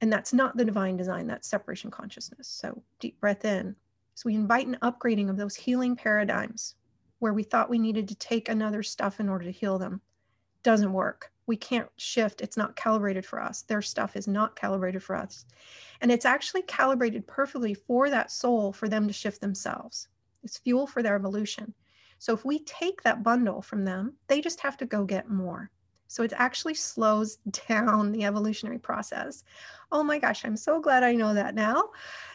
And that's not the divine design, that's separation consciousness. So deep breath in. So we invite an upgrading of those healing paradigms where we thought we needed to take another stuff in order to heal them. Doesn't work. We can't shift. It's not calibrated for us. Their stuff is not calibrated for us. And it's actually calibrated perfectly for that soul for them to shift themselves. It's fuel for their evolution. So if we take that bundle from them, they just have to go get more. So it actually slows down the evolutionary process. Oh my gosh, I'm so glad I know that now.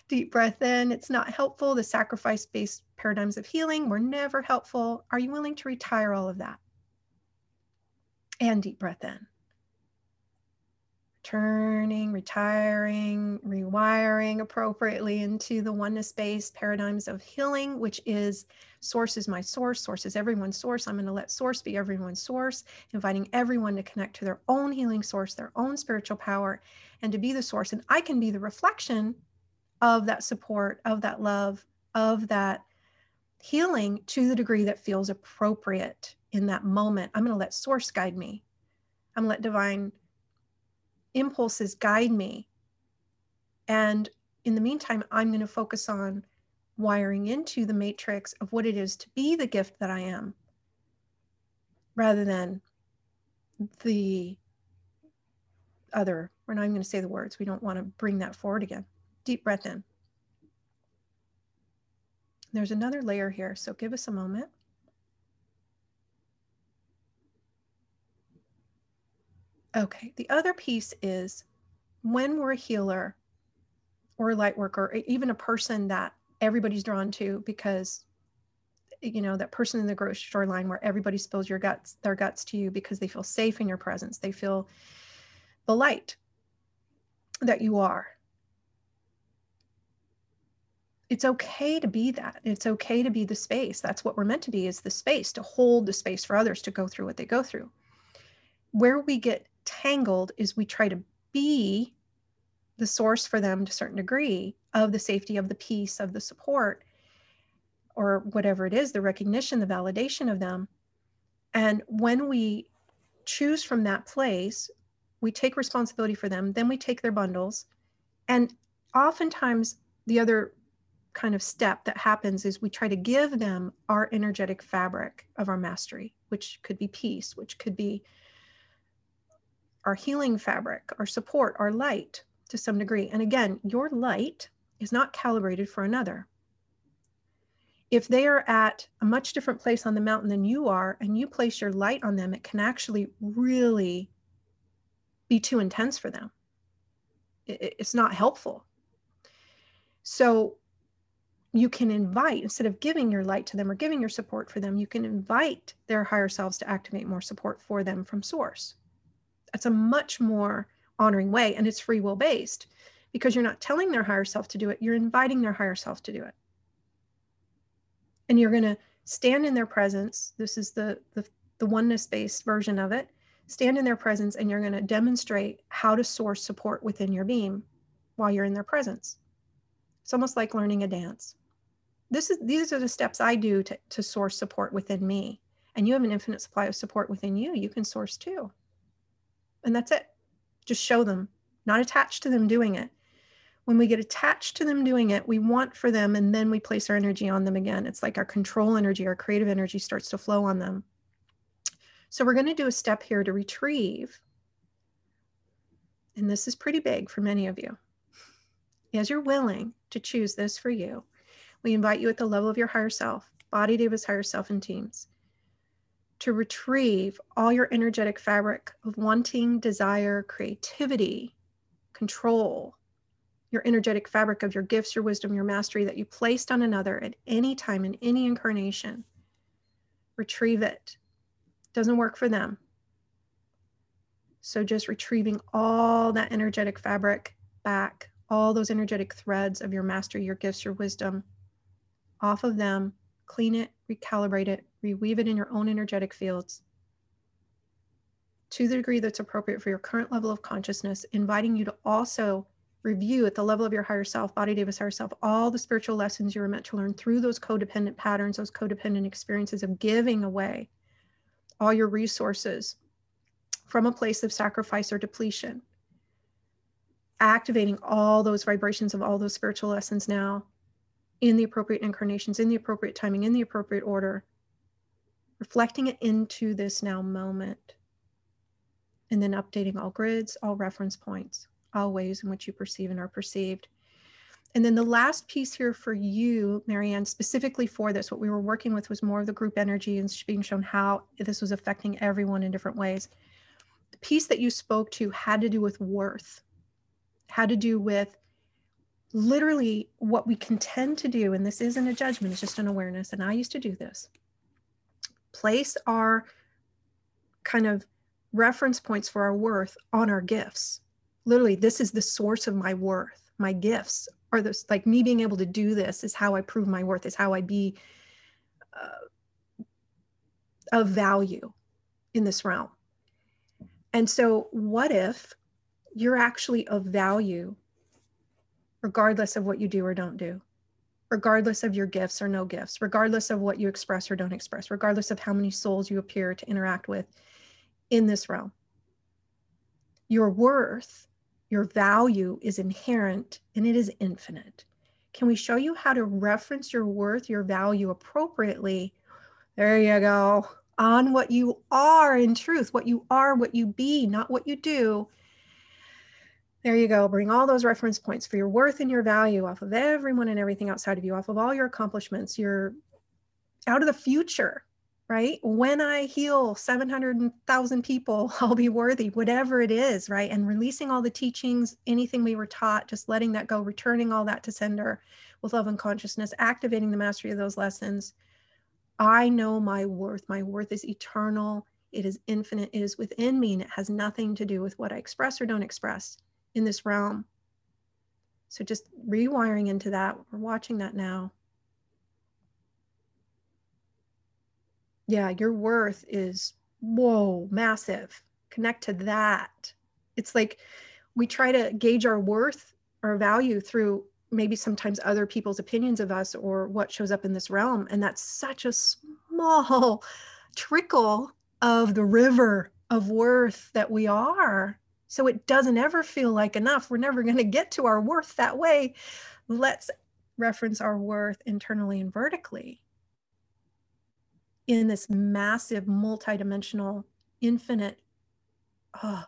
Deep breath in. It's not helpful. The sacrifice based paradigms of healing were never helpful. Are you willing to retire all of that? And deep breath in. Turning, retiring, rewiring appropriately into the oneness based paradigms of healing, which is source is my source, source is everyone's source. I'm going to let source be everyone's source, inviting everyone to connect to their own healing source, their own spiritual power, and to be the source. And I can be the reflection of that support, of that love, of that healing to the degree that feels appropriate in that moment. I'm going to let source guide me. I'm going to let divine impulses guide me. And in the meantime, I'm going to focus on wiring into the matrix of what it is to be the gift that I am rather than the other. We're not even going to say the words. We don't want to bring that forward again. Deep breath in. There's another layer here, so give us a moment. Okay. The other piece is when we're a healer or a light worker, even a person that everybody's drawn to because you know that person in the grocery store line where everybody spills your guts their guts to you because they feel safe in your presence they feel the light that you are. It's okay to be that. It's okay to be the space. That's what we're meant to be is the space to hold the space for others to go through what they go through. Where we get tangled is we try to be the source for them to a certain degree of the safety of the peace of the support or whatever it is the recognition the validation of them. And when we choose from that place we take responsibility for them then we take their bundles. And oftentimes the other kind of step that happens is we try to give them our energetic fabric of our mastery which could be peace which could be our healing fabric our support our light to some degree. And again your light is not calibrated for another. If they are at a much different place on the mountain than you are and you place your light on them it can actually really be too intense for them. It's not helpful. So you can invite instead of giving your light to them or giving your support for them you can invite their higher selves to activate more support for them from source that's a much more honoring way and it's free will based. Because you're not telling their higher self to do it you're inviting their higher self to do it. And you're going to stand in their presence. This is the the, the oneness based version of it. Stand in their presence and you're going to demonstrate how to source support within your beam while you're in their presence. It's almost like learning a dance. This is these are the steps i do to, to source support within me. And you have an infinite supply of support within you. You can source too and that's it just show them not attached to them doing it when we get attached to them doing it, we want for them and then we place our energy on them again. It's like our control energy, our creative energy starts to flow on them. So we're going to do a step here to retrieve. And this is pretty big for many of you. As you're willing to choose this for you, we invite you at the level of your higher self, body devas higher self and teams, to retrieve all your energetic fabric of wanting, desire, creativity, control, your energetic fabric of your gifts, your wisdom, your mastery that you placed on another at any time in any incarnation. Retrieve it. Doesn't work for them. So just retrieving all that energetic fabric back, all those energetic threads of your mastery, your gifts, your wisdom off of them, clean it, recalibrate it, reweave it in your own energetic fields to the degree that's appropriate for your current level of consciousness, inviting you to also review at the level of your higher self, body devas higher self, all the spiritual lessons you were meant to learn through those codependent patterns, those codependent experiences of giving away all your resources from a place of sacrifice or depletion. Activating all those vibrations of all those spiritual lessons now in the appropriate incarnations, in the appropriate timing, in the appropriate order, reflecting it into this now moment, and then updating all grids, all reference points all ways in which you perceive and are perceived. And then the last piece here for you, Marianne, specifically for this, what we were working with was more of the group energy and being shown how this was affecting everyone in different ways. The piece that you spoke to had to do with worth, had to do with literally what we can tend to do. And this isn't a judgment, it's just an awareness. And I used to do this place our kind of reference points for our worth on our gifts literally this is the source of my worth my gifts are this like me being able to do this is how i prove my worth is how i be uh, of value in this realm and so what if you're actually of value regardless of what you do or don't do regardless of your gifts or no gifts regardless of what you express or don't express regardless of how many souls you appear to interact with in this realm your worth your value is inherent and it is infinite. Can we show you how to reference your worth, your value appropriately? There you go. On what you are in truth, what you are, what you be, not what you do. There you go. Bring all those reference points for your worth and your value off of everyone and everything outside of you, off of all your accomplishments, You're out of the future, right? When I heal 700,000 people, I'll be worthy, whatever it is, right? And releasing all the teachings, anything we were taught, just letting that go, returning all that to sender with love and consciousness, activating the mastery of those lessons. I know my worth. My worth is eternal. It is infinite. It is within me, and it has nothing to do with what I express or don't express in this realm. So just rewiring into that. We're watching that now. Yeah, your worth is whoa, massive. Connect to that. It's like we try to gauge our worth, our value through maybe sometimes other people's opinions of us or what shows up in this realm. And that's such a small trickle of the river of worth that we are. So it doesn't ever feel like enough. We're never going to get to our worth that way. Let's reference our worth internally and vertically in this massive, multidimensional, infinite uh,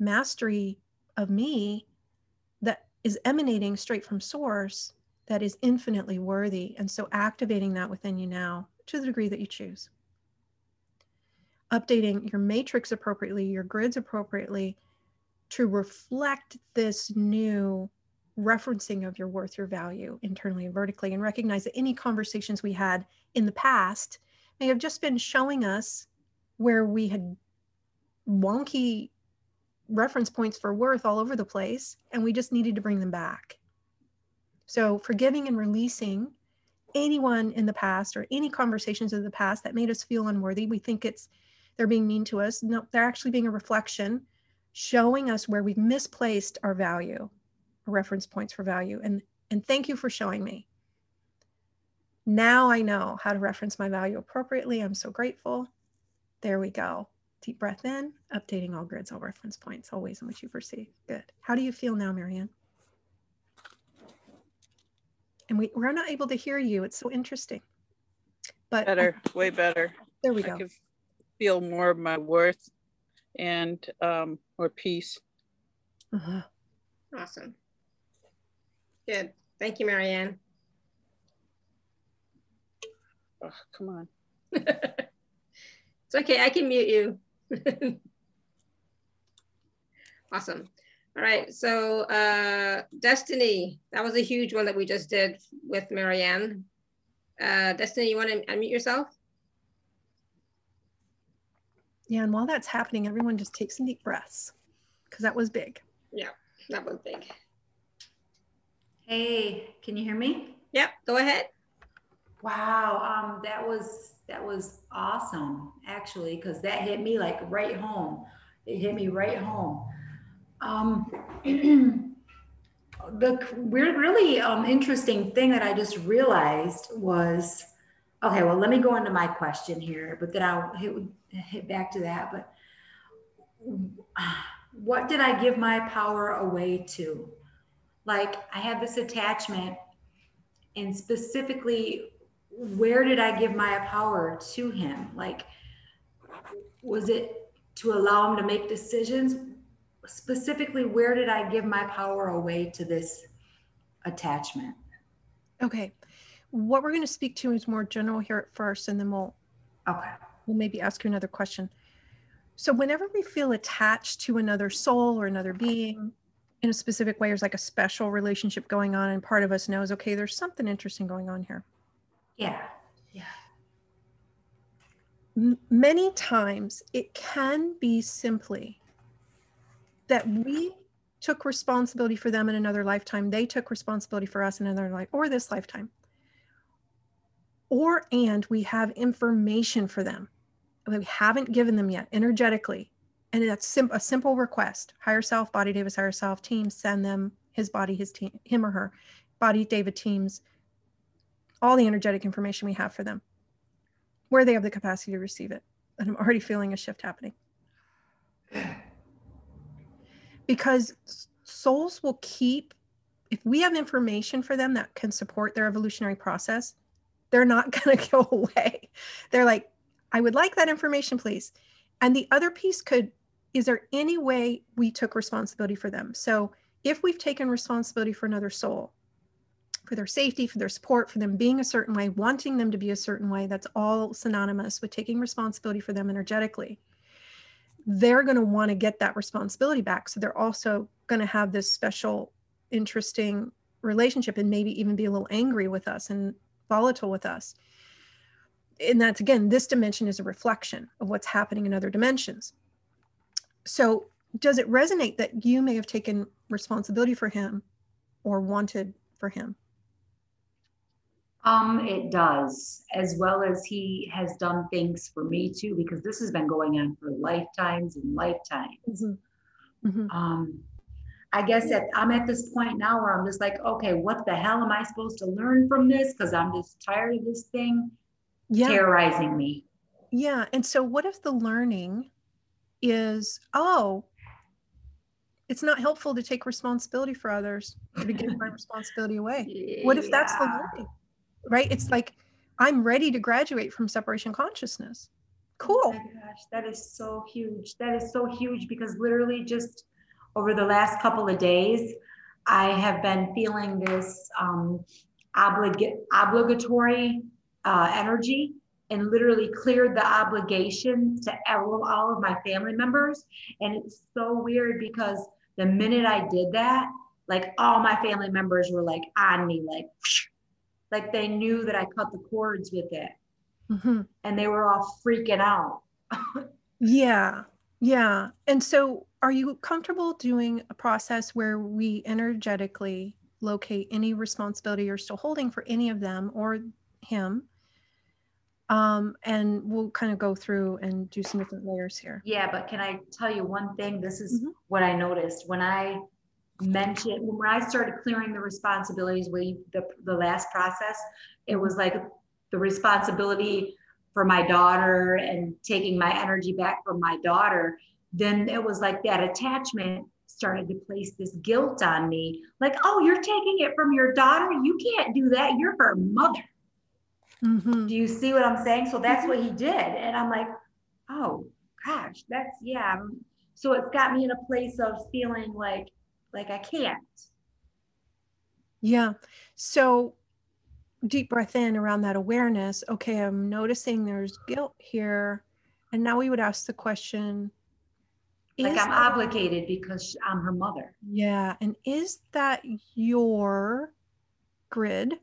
mastery of me that is emanating straight from source that is infinitely worthy. And so activating that within you now to the degree that you choose. Updating your matrix appropriately, your grids appropriately to reflect this new referencing of your worth, your value internally and vertically, and recognize that any conversations we had in the past may have just been showing us where we had wonky reference points for worth all over the place, and we just needed to bring them back. So, forgiving and releasing anyone in the past or any conversations of the past that made us feel unworthy, we think it's they're being mean to us. No, they're actually being a reflection, showing us where we've misplaced our value, reference points for value. And and thank you for showing me. Now I know how to reference my value appropriately. I'm so grateful. There we go. Deep breath in, updating all grids, all reference points, all ways in which you perceive. Good. How do you feel now, Marianne? And we, we're not able to hear you. It's so interesting. But better, I, way better. There we go. I can feel more of my worth and um, more peace. Uh-huh. Awesome. Good. Thank you, Marianne. Oh, come on. it's okay. I can mute you. awesome. All right. So uh, Destiny, that was a huge one that we just did with Marianne. Uh, Destiny, you want to unmute yourself? Yeah, and while that's happening, everyone just take some deep breaths because that was big. Yeah, that was big. Hey, can you hear me? Yep, go ahead. Wow, um, that was that was awesome actually because that hit me like right home. It hit me right home. Um, the weird, really um, interesting thing that I just realized was, okay, well, let me go into my question here, but then I'll hit back to that. But what did I give my power away to? Like I had this attachment, and specifically where did I give my power to him? Like, was it to allow him to make decisions? Specifically, where did I give my power away to this attachment? Okay. What we're going to speak to is more general here at first, and then we'll okay. We'll maybe ask you another question. So whenever we feel attached to another soul or another being in a specific way, there's like a special relationship going on, and part of us knows, okay, there's something interesting going on here. Yeah. Yeah. M- many times it can be simply that we took responsibility for them in another lifetime. They took responsibility for us in another life or this lifetime. Or, and we have information for them we haven't given them yet energetically. And that's sim- a simple request higher self, body devas, higher self, team, send them his body, his team, him or her, body deva teams, all the energetic information we have for them, where they have the capacity to receive it. And I'm already feeling a shift happening. Because souls will keep, if we have information for them that can support their evolutionary process, they're not going to go away. They're like, I would like that information, please. And the other piece could, is there any way we took responsibility for them? So if we've taken responsibility for another soul, for their safety, for their support, for them being a certain way, wanting them to be a certain way. That's all synonymous with taking responsibility for them energetically. They're going to want to get that responsibility back. So they're also going to have this special, interesting relationship and maybe even be a little angry with us and volatile with us. And that's again, this dimension is a reflection of what's happening in other dimensions. So, does it resonate that you may have taken responsibility for him or wanted for him? Um, it does, as well as he has done things for me too, because this has been going on for lifetimes and lifetimes. Mm-hmm. Mm-hmm. Um, I guess that I'm at this point now where I'm just like, okay, what the hell am I supposed to learn from this? Because I'm just tired of this thing yeah. terrorizing me. Yeah. And so, what if the learning is, oh, it's not helpful to take responsibility for others or to give my responsibility away? What if that's the learning? Right? It's like, I'm ready to graduate from separation consciousness. Cool. Oh gosh, that is so huge. That is so huge because literally just over the last couple of days, I have been feeling this um, oblig- obligatory uh, energy and literally cleared the obligation to all, all of my family members. And it's so weird because the minute I did that, like all my family members were like on me, like, like they knew that I cut the cords with it. Mm-hmm. And they were all freaking out. yeah. Yeah. And so are you comfortable doing a process where we energetically locate any responsibility you're still holding for any of them or him? Um, and we'll kind of go through and do some different layers here. Yeah, but can I tell you one thing? This is mm-hmm. what I noticed when I mentioned when I started clearing the responsibilities. We the the last process, it was like the responsibility for my daughter and taking my energy back from my daughter then it was like that attachment started to place this guilt on me like oh you're taking it from your daughter you can't do that you're her mother mm-hmm. do you see what i'm saying? So that's what he did. And i'm like oh gosh that's yeah. So it's got me in a place of feeling like like i can't. Yeah. So deep breath in around that awareness. Okay i'm noticing there's guilt here. And now we would ask the question like I'm that, obligated because I'm her mother. Yeah. And is that your grid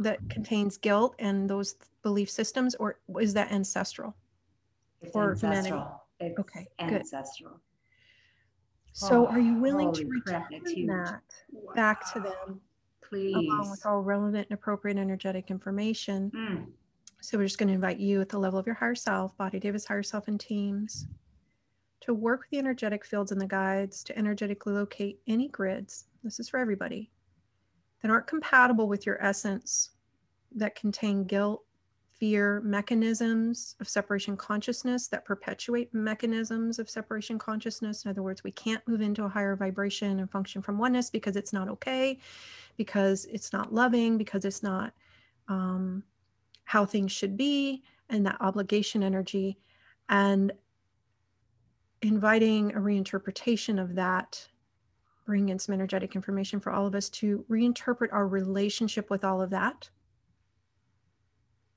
that contains guilt and those belief systems, or is that ancestral? It's or ancestral. It's okay. Ancestral. Good. So, oh, are you willing to return that wow. back to them? Please. Along with all relevant and appropriate energetic information. Mm. So, we're just going to invite you at the level of your higher self, Body devas higher self, and teams to work with the energetic fields and the guides to energetically locate any grids, this is for everybody, that aren't compatible with your essence, that contain guilt, fear, mechanisms of separation consciousness that perpetuate mechanisms of separation consciousness. In other words, we can't move into a higher vibration and function from oneness because it's not okay, because it's not loving, because it's not um, how things should be, and that obligation energy. And inviting a reinterpretation of that, bring in some energetic information for all of us to reinterpret our relationship with all of that.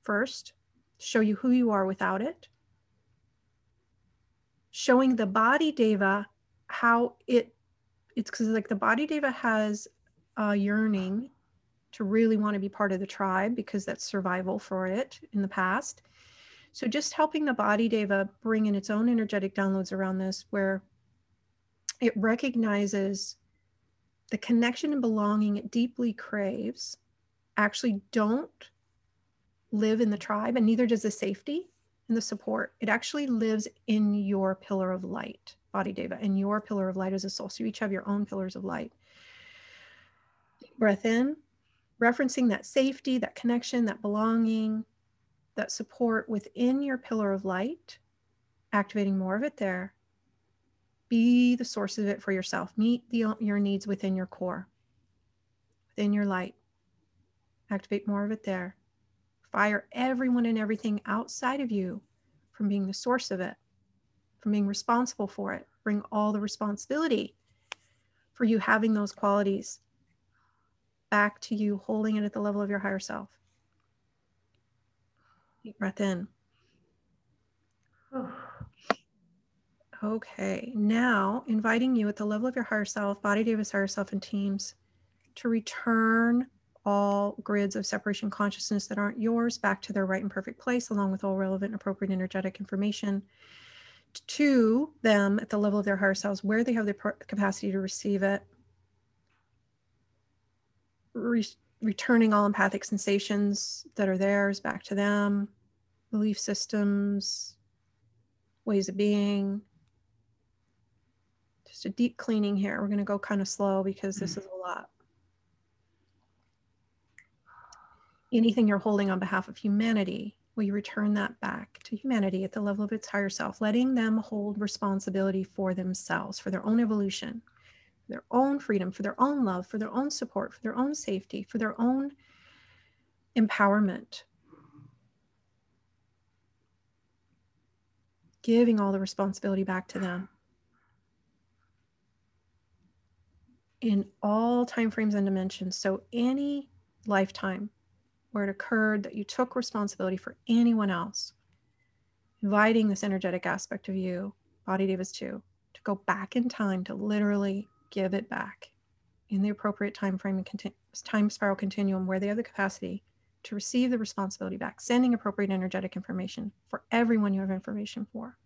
First, show you who you are without it. Showing the body deva how it it's because like the body deva has a yearning to really want to be part of the tribe because that's survival for it in the past so just helping the body deva bring in its own energetic downloads around this, where it recognizes the connection and belonging it deeply craves, actually don't live in the tribe, and neither does the safety and the support. It actually lives in your pillar of light, body deva, and your pillar of light as a soul. So you each have your own pillars of light. Breath in, referencing that safety, that connection, that belonging, that support within your pillar of light, activating more of it there. Be the source of it for yourself. Meet the, uh, your needs within your core, within your light. Activate more of it there. Fire everyone and everything outside of you from being the source of it, from being responsible for it. Bring all the responsibility for you having those qualities back to you, holding it at the level of your higher self. Deep breath in. Okay, now inviting you at the level of your higher self, Body devas higher self, and teams to return all grids of separation consciousness that aren't yours back to their right and perfect place, along with all relevant and appropriate energetic information to them at the level of their higher selves, where they have the capacity to receive it, Re- returning all empathic sensations that are theirs back to them, belief systems, ways of being. Just a deep cleaning here. We're going to go kind of slow because this mm. is a lot. Anything you're holding on behalf of humanity, you return that back to humanity at the level of its higher self, letting them hold responsibility for themselves, for their own evolution, for their own freedom, for their own love, for their own support, for their own safety, for their own empowerment. Giving all the responsibility back to them. In all time frames and dimensions. So any lifetime where it occurred that you took responsibility for anyone else, inviting this energetic aspect of you, Body devas 2, to go back in time to literally give it back in the appropriate time frame and time spiral continuum where they have the capacity to receive the responsibility back, sending appropriate energetic information for everyone you have information for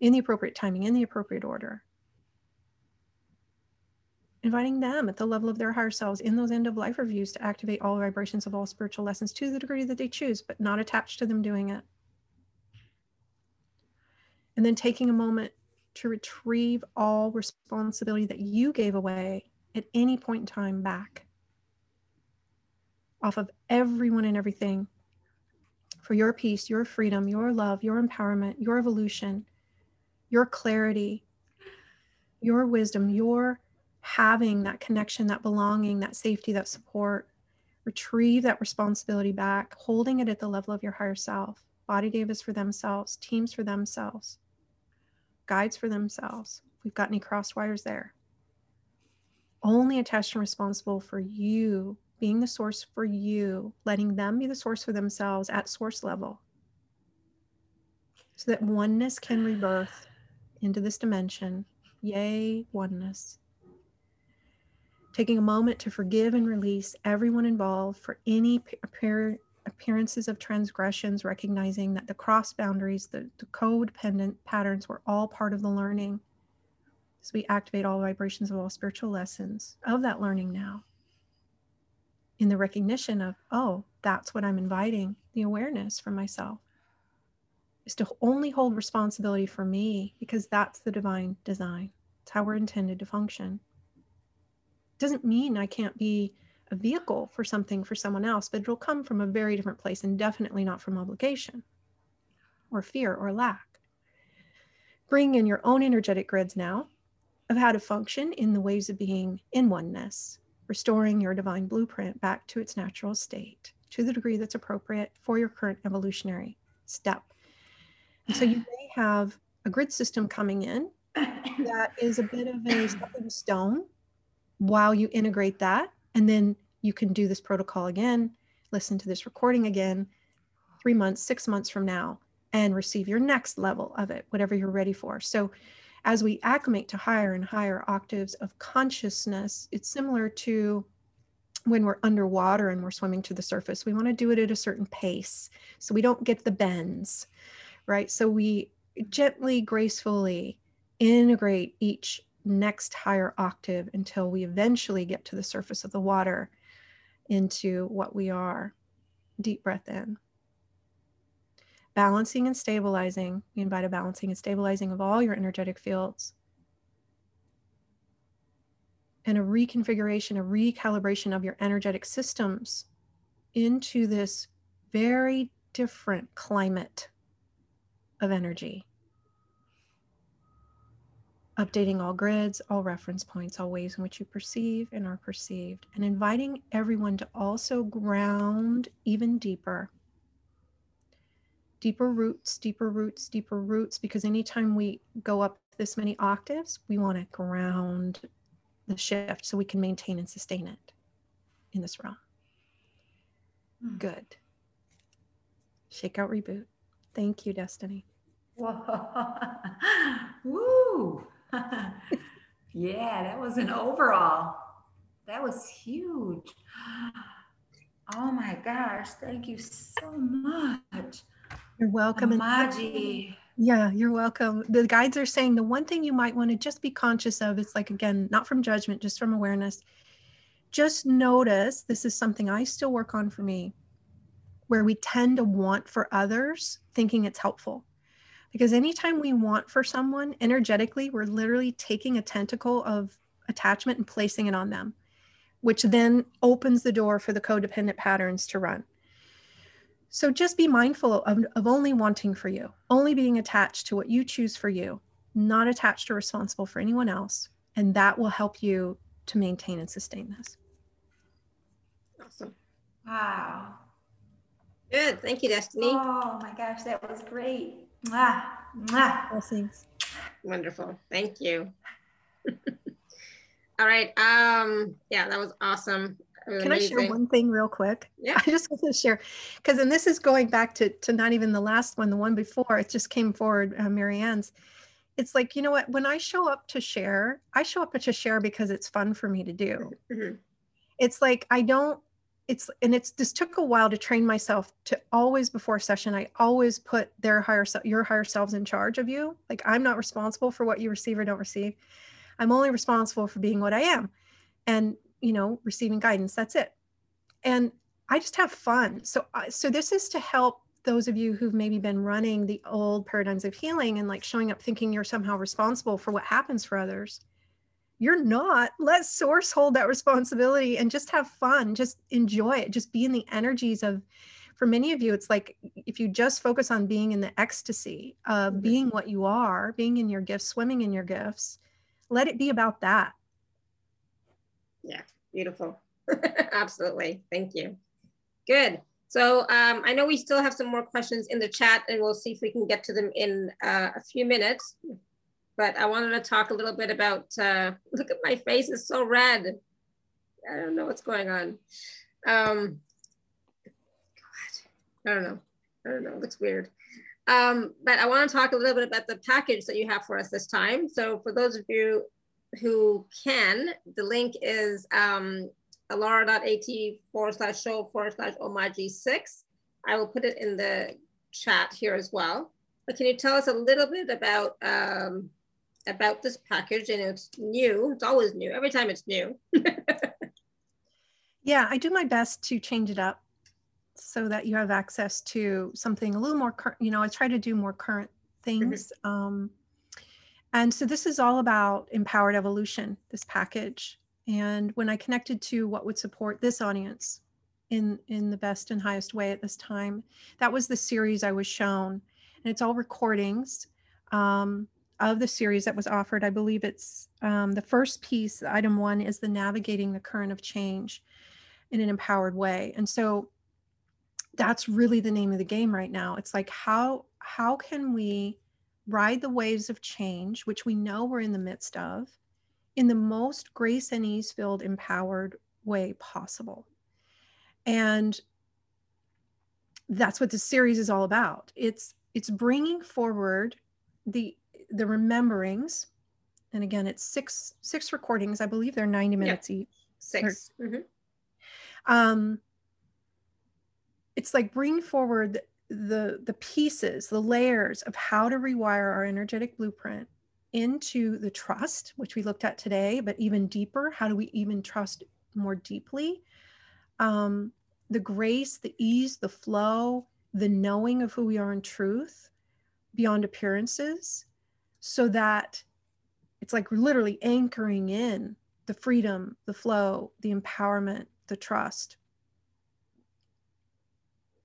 in the appropriate timing, in the appropriate order, inviting them at the level of their higher selves in those end of life reviews to activate all vibrations of all spiritual lessons to the degree that they choose, but not attached to them doing it. And then taking a moment to retrieve all responsibility that you gave away at any point in time back off of everyone and everything for your peace, your freedom, your love, your empowerment, your evolution, your clarity, your wisdom, your having that connection, that belonging, that safety, that support, retrieve that responsibility back, holding it at the level of your higher self. Body devas for themselves, teams for themselves, guides for themselves. If we've got any cross wires there. Only attached and responsible for you, being the source for you, letting them be the source for themselves at source level. So that oneness can rebirth into this dimension. Yay, oneness taking a moment to forgive and release everyone involved for any appear, appearances of transgressions, recognizing that the cross boundaries, the, the codependent patterns were all part of the learning. As we activate all vibrations of all spiritual lessons of that learning now, in the recognition of, oh, that's what I'm inviting the awareness for myself is to only hold responsibility for me because that's the divine design. It's how we're intended to function doesn't mean I can't be a vehicle for something for someone else, but it'll come from a very different place and definitely not from obligation or fear or lack. Bring in your own energetic grids now of how to function in the ways of being in oneness, restoring your divine blueprint back to its natural state to the degree that's appropriate for your current evolutionary step. And so you may have a grid system coming in that is a bit of a stepping stone while you integrate that. And then you can do this protocol again, listen to this recording again, three months, six months from now, and receive your next level of it, whatever you're ready for. So, as we acclimate to higher and higher octaves of consciousness, it's similar to when we're underwater and we're swimming to the surface. We want to do it at a certain pace so we don't get the bends, right? So, we gently, gracefully integrate each next higher octave until we eventually get to the surface of the water into what we are. Deep breath in. Balancing and stabilizing. We invite a balancing and stabilizing of all your energetic fields. And a reconfiguration, a recalibration of your energetic systems into this very different climate of energy updating all grids, all reference points, all ways in which you perceive and are perceived, and inviting everyone to also ground even deeper. Deeper roots, deeper roots, deeper roots, because anytime we go up this many octaves, we want to ground the shift so we can maintain and sustain it. in this realm. Mm. Good. Shake out reboot. Thank you, Destiny. Whoa. Woo. yeah, that was an overall. That was huge. Oh my gosh. Thank you so much. You're welcome. Omaji. Yeah, you're welcome. The guides are saying the one thing you might want to just be conscious of, it's like, again, not from judgment, just from awareness. Just notice this is something I still work on for me, where we tend to want for others, thinking it's helpful. Because anytime we want for someone energetically, we're literally taking a tentacle of attachment and placing it on them, which then opens the door for the codependent patterns to run. So just be mindful of, of only wanting for you, only being attached to what you choose for you, not attached or responsible for anyone else. And that will help you to maintain and sustain this. Awesome. Wow. Good. Thank you, Destiny. Oh my gosh, that was great. Mwah. Mwah. Blessings. Wonderful. Thank you. All right. Um, yeah, that was awesome. Can I share one thing real quick? Yeah. I just want to share because, and this is going back to to not even the last one, the one before. It just came forward, uh, Marianne's. It's like you know what? When I show up to share, I show up to share because it's fun for me to do. Mm-hmm. It's like I don't. It's and it's this took a while to train myself to always before session. I always put their higher self your higher selves in charge of you. Like I'm not responsible for what you receive or don't receive. I'm only responsible for being what I am. And you know, receiving guidance. That's it. And I just have fun. So, so this is to help those of you who've maybe been running the old paradigms of healing and like showing up thinking you're somehow responsible for what happens for others. You're not. Let source hold that responsibility and just have fun. Just enjoy it. Just be in the energies of, for many of you, it's like if you just focus on being in the ecstasy of mm-hmm. being what you are, being in your gifts, swimming in your gifts, let it be about that. Yeah. Beautiful. Absolutely. Thank you. Good. So um, I know we still have some more questions in the chat and we'll see if we can get to them in uh, a few minutes. But I wanted to talk a little bit about, uh, look at my face, it's so red. I don't know what's going on. Um, God, I don't know. I don't know, it looks weird. Um, but I wanna talk a little bit about the package that you have for us this time. So for those of you who can, the link is um, alara.at forward slash show forward slash omaji6. I will put it in the chat here as well. But can you tell us a little bit about um, about this package? And it's new. It's always new. Every time it's new. yeah, I do my best to change it up so that you have access to something a little more. Current. You know, I try to do more current things. Mm -hmm. um, and so this is all about empowered evolution, this package. And when I connected to what would support this audience in, in the best and highest way at this time, that was the series I was shown. And it's all recordings um, of the series that was offered. I believe it's um, the first piece, item one, is the navigating the current of change in an empowered way. And so that's really the name of the game right now. It's like how how can we ride the waves of change, which we know we're in the midst of, in the most grace and ease filled, empowered way possible. And that's what the series is all about. It's it's bringing forward the the rememberings, and again, it's six six recordings. I believe they're ninety minutes each. 6 or, mm-hmm. Um, it's like bring forward the the pieces the layers of how to rewire our energetic blueprint into the trust which we looked at today but even deeper how do we even trust more deeply um, the grace the ease the flow the knowing of who we are in truth beyond appearances so that it's like literally anchoring in the freedom the flow the empowerment the trust.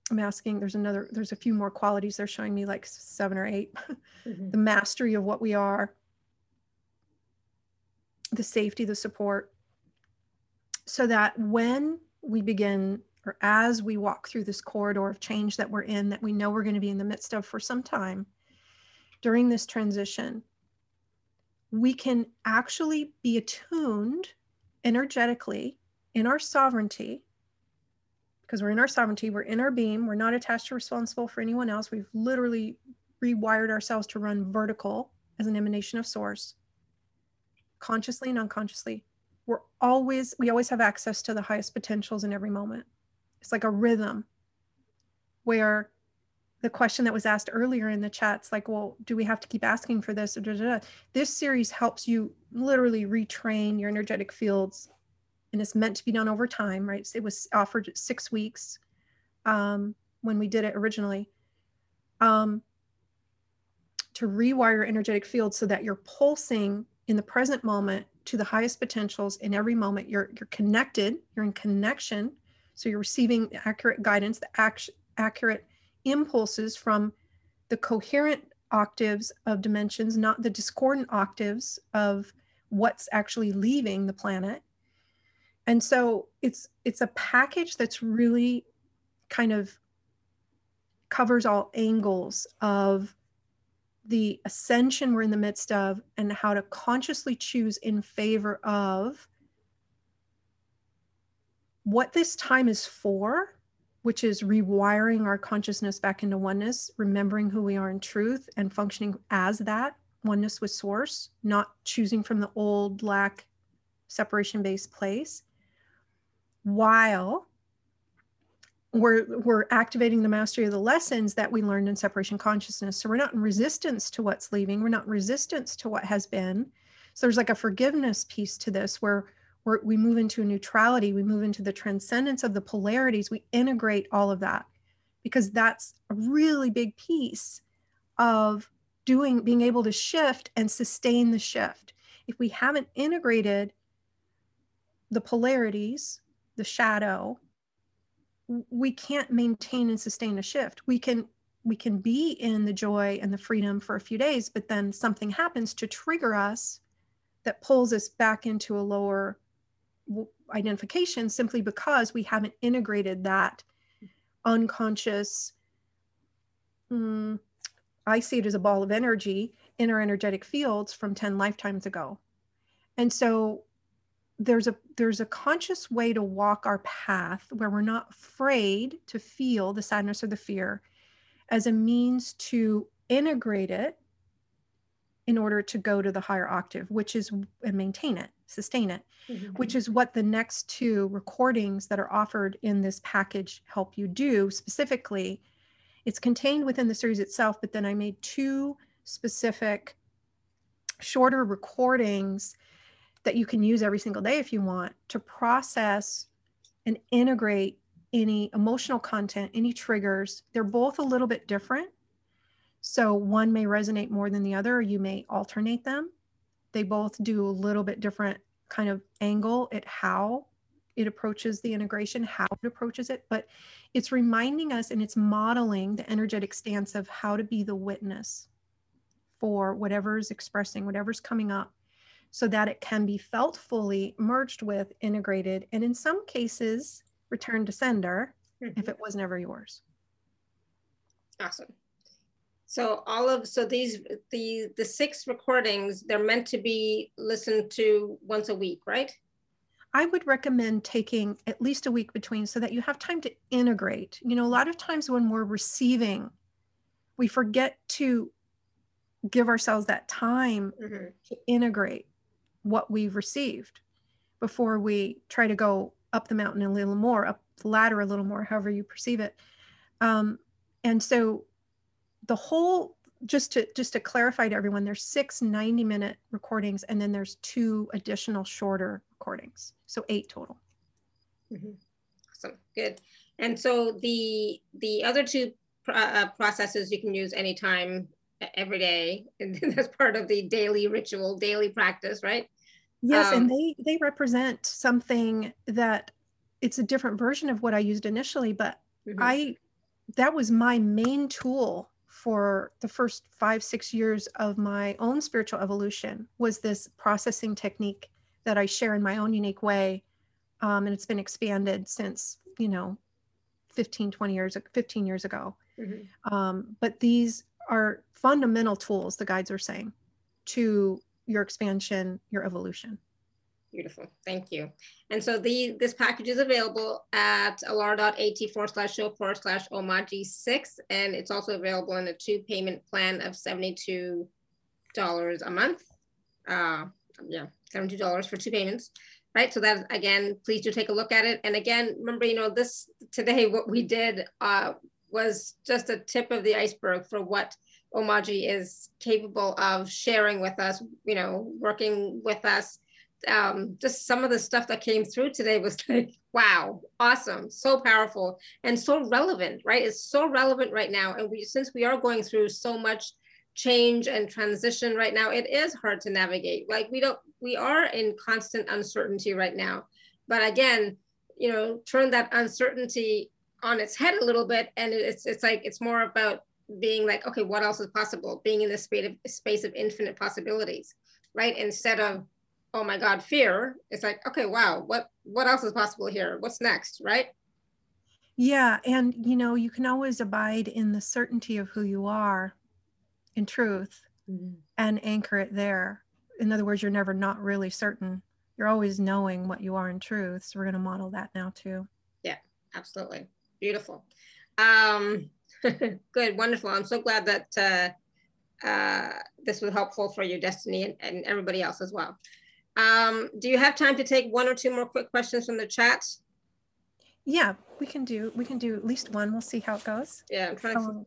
I'm asking, there's another, there's a few more qualities they're showing me, like seven or 8 mm-hmm. the mastery of what we are, the safety, the support, so that when we begin, or as we walk through this corridor of change that we're in, that we know we're going to be in the midst of for some time during this transition, we can actually be attuned energetically in our sovereignty, because we're in our sovereignty, we're in our beam, we're not attached or responsible for anyone else. We've literally rewired ourselves to run vertical as an emanation of source, consciously and unconsciously. We're always, we always have access to the highest potentials in every moment. It's like a rhythm where the question that was asked earlier in the chats like well do we have to keep asking for this? This series helps you literally retrain your energetic fields and it's meant to be done over time right? It was offered six weeks um, when we did it originally um, to rewire energetic fields so that you're pulsing in the present moment to the highest potentials in every moment. You're you're connected you're in connection so you're receiving accurate guidance the accurate impulses from the coherent octaves of dimensions, not the discordant octaves of what's actually leaving the planet. And so it's it's a package that's really kind of covers all angles of the ascension we're in the midst of and how to consciously choose in favor of what this time is for which is rewiring our consciousness back into oneness, remembering who we are in truth and functioning as that oneness with source, not choosing from the old lack separation based place, while we're, we're activating the mastery of the lessons that we learned in separation consciousness. So we're not in resistance to what's leaving, we're not resistance to what has been. So there's like a forgiveness piece to this where we're, we move into a neutrality, we move into the transcendence of the polarities, we integrate all of that because that's a really big piece of doing being able to shift and sustain the shift. If we haven't integrated the polarities, the shadow, we can't maintain and sustain a shift. We can we can be in the joy and the freedom for a few days, but then something happens to trigger us that pulls us back into a lower identification simply because we haven't integrated that unconscious mm, i see it as a ball of energy in our energetic fields from 10 lifetimes ago. And so there's a there's a conscious way to walk our path where we're not afraid to feel the sadness or the fear as a means to integrate it in order to go to the higher octave which is and maintain it sustain it, mm-hmm. which is what the next two recordings that are offered in this package help you do specifically. It's contained within the series itself, but then I made two specific shorter recordings that you can use every single day if you want to process and integrate any emotional content, any triggers. They're both a little bit different. So one may resonate more than the other, or you may alternate them they both do a little bit different kind of angle at how it approaches the integration, how it approaches it, but it's reminding us and it's modeling the energetic stance of how to be the witness for whatever's expressing, whatever's coming up, so that it can be felt fully, merged with, integrated, and in some cases, returned to sender mm-hmm. if it was never yours. Awesome. So all of so these the the six recordings they're meant to be listened to once a week, right? I would recommend taking at least a week between so that you have time to integrate. You know, a lot of times when we're receiving, we forget to give ourselves that time mm-hmm. to integrate what we've received before we try to go up the mountain a little more, up the ladder a little more, however you perceive it. Um, and so the whole just to just to clarify to everyone there's six 90 minute recordings and then there's two additional shorter recordings. So eight total. Mm-hmm. awesome. Good. And so the the other two uh, processes you can use anytime every day and that's part of the daily ritual daily practice right? Yes um, and they they represent something that it's a different version of what i used initially but mm-hmm. i that was my main tool for the first five, six years of my own spiritual evolution was this processing technique that I share in my own unique way. Um, and it's been expanded since, you know, 15, 20 years, 15 years ago. Mm-hmm. Um, but these are fundamental tools, the guides are saying, to your expansion, your evolution. Beautiful. Thank you. And so the this package is available at alara.at forward slash show forward slash omaji six. And it's also available in a two payment plan of $72 a month. Uh, yeah, $72 for two payments. Right. So that again, please do take a look at it. And again, remember, you know, this today, what we did uh, was just a tip of the iceberg for what Omaji is capable of sharing with us, you know, working with us um, just some of the stuff that came through today was like, wow, awesome, so powerful and so relevant, right? It's so relevant right now. And we, since we are going through so much change and transition right now, it is hard to navigate. Like we don't, we are in constant uncertainty right now. But again, you know, turn that uncertainty on its head a little bit. And it's, it's like, it's more about being like, okay, what else is possible? Being in the space of, space of infinite possibilities, right? Instead of, oh my god fear. It's like okay wow what what else is possible here? What's next right? Yeah and you know you can always abide in the certainty of who you are in truth mm-hmm. and anchor it there. In other words you're never not really certain. You're always knowing what you are in truth. So we're going to model that now too. Yeah absolutely. Beautiful. Um good wonderful. I'm so glad that uh uh, this was helpful for you, Destiny, and, and everybody else as well. Um, do you have time to take one or two more quick questions from the chat? Yeah, we can do we can do at least one. We'll see how it goes. Yeah, I'm trying to.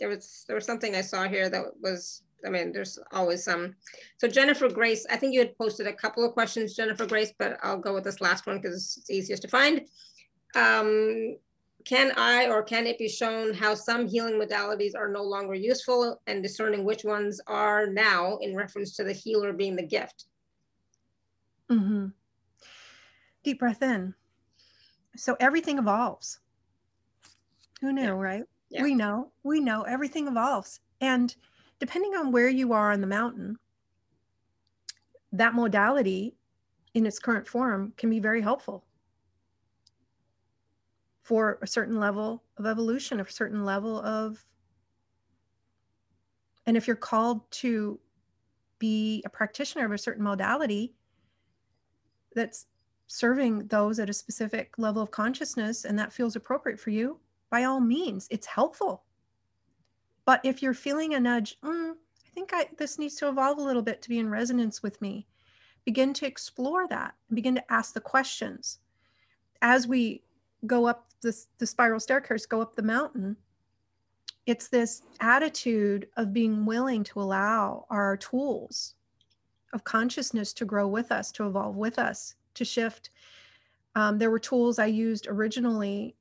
There was there was something I saw here that was. I mean, there's always some. So Jennifer Grace, I think you had posted a couple of questions, Jennifer Grace, but I'll go with this last one because it's easiest to find. Um, can I or can it be shown how some healing modalities are no longer useful and discerning which ones are now in reference to the healer being the gift? Mm-hmm. Deep breath in. So everything evolves. Who knew, yeah. right? Yeah. We know, we know everything evolves. And depending on where you are on the mountain, that modality in its current form can be very helpful for a certain level of evolution, a certain level of. And if you're called to be a practitioner of a certain modality, that's serving those at a specific level of consciousness and that feels appropriate for you, by all means, it's helpful. But if you're feeling a nudge, mm, I think I, this needs to evolve a little bit to be in resonance with me, begin to explore that and begin to ask the questions. As we go up the spiral staircase, go up the mountain, it's this attitude of being willing to allow our tools of consciousness to grow with us, to evolve with us, to shift. Um, there were tools I used originally,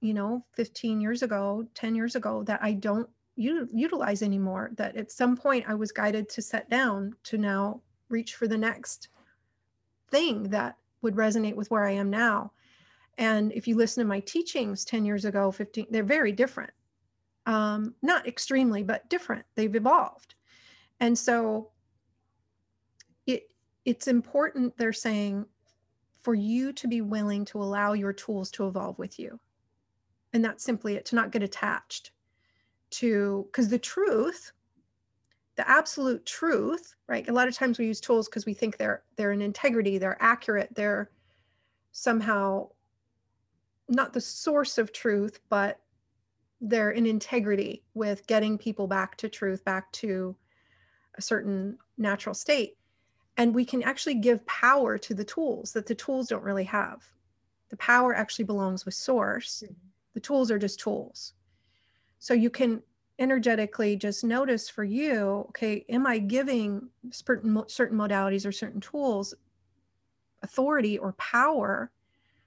you know, 15 years ago, 10 years ago that I don't u- utilize anymore. That at some point I was guided to set down to now reach for the next thing that would resonate with where I am now. And if you listen to my teachings 10 years ago, 15, they're very different. Um, not extremely, but different. They've evolved. And so it's important, they're saying, for you to be willing to allow your tools to evolve with you. And that's simply it, to not get attached to, because the truth, the absolute truth, right? A lot of times we use tools because we think they're they're in integrity, they're accurate, they're somehow not the source of truth, but they're in integrity with getting people back to truth, back to a certain natural state and we can actually give power to the tools that the tools don't really have. The power actually belongs with source. Mm-hmm. the tools are just tools. So you can energetically just notice for you okay am i giving certain certain modalities or certain tools authority or power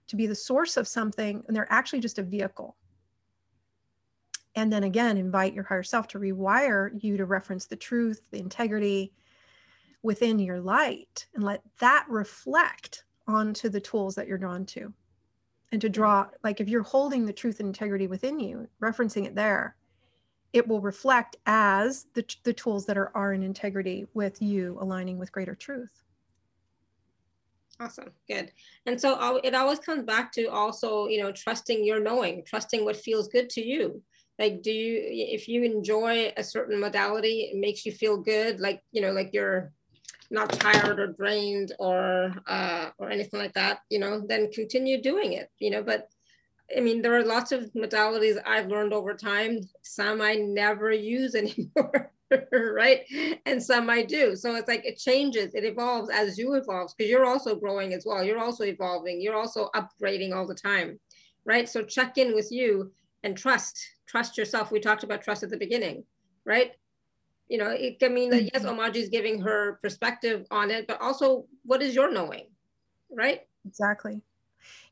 to be the source of something and they're actually just a vehicle? And then again invite your higher self to rewire you to reference the truth the integrity within your light and let that reflect onto the tools that you're drawn to. And to mm. draw, like if you're holding the truth and integrity within you, referencing it there, it will reflect as the, the tools that are, are in integrity with you aligning with greater truth. Awesome, good. And so it always comes back to also, you know, trusting your knowing, trusting what feels good to you. Like, do you, if you enjoy a certain modality, it makes you feel good, like, you know, like you're not tired or drained or uh, or anything like that, you know, then continue doing it, you know. But I mean, there are lots of modalities I've learned over time. Some I never use anymore, right? And some I do. So it's like it changes, it evolves as you evolve because you're also growing as well. You're also evolving. You're also upgrading all the time, right? So check in with you and trust. Trust yourself. We talked about trust at the beginning, right? You know, it can mean that yes, mm-hmm. Omaji is giving her perspective on it, but also what is your knowing, right? Exactly.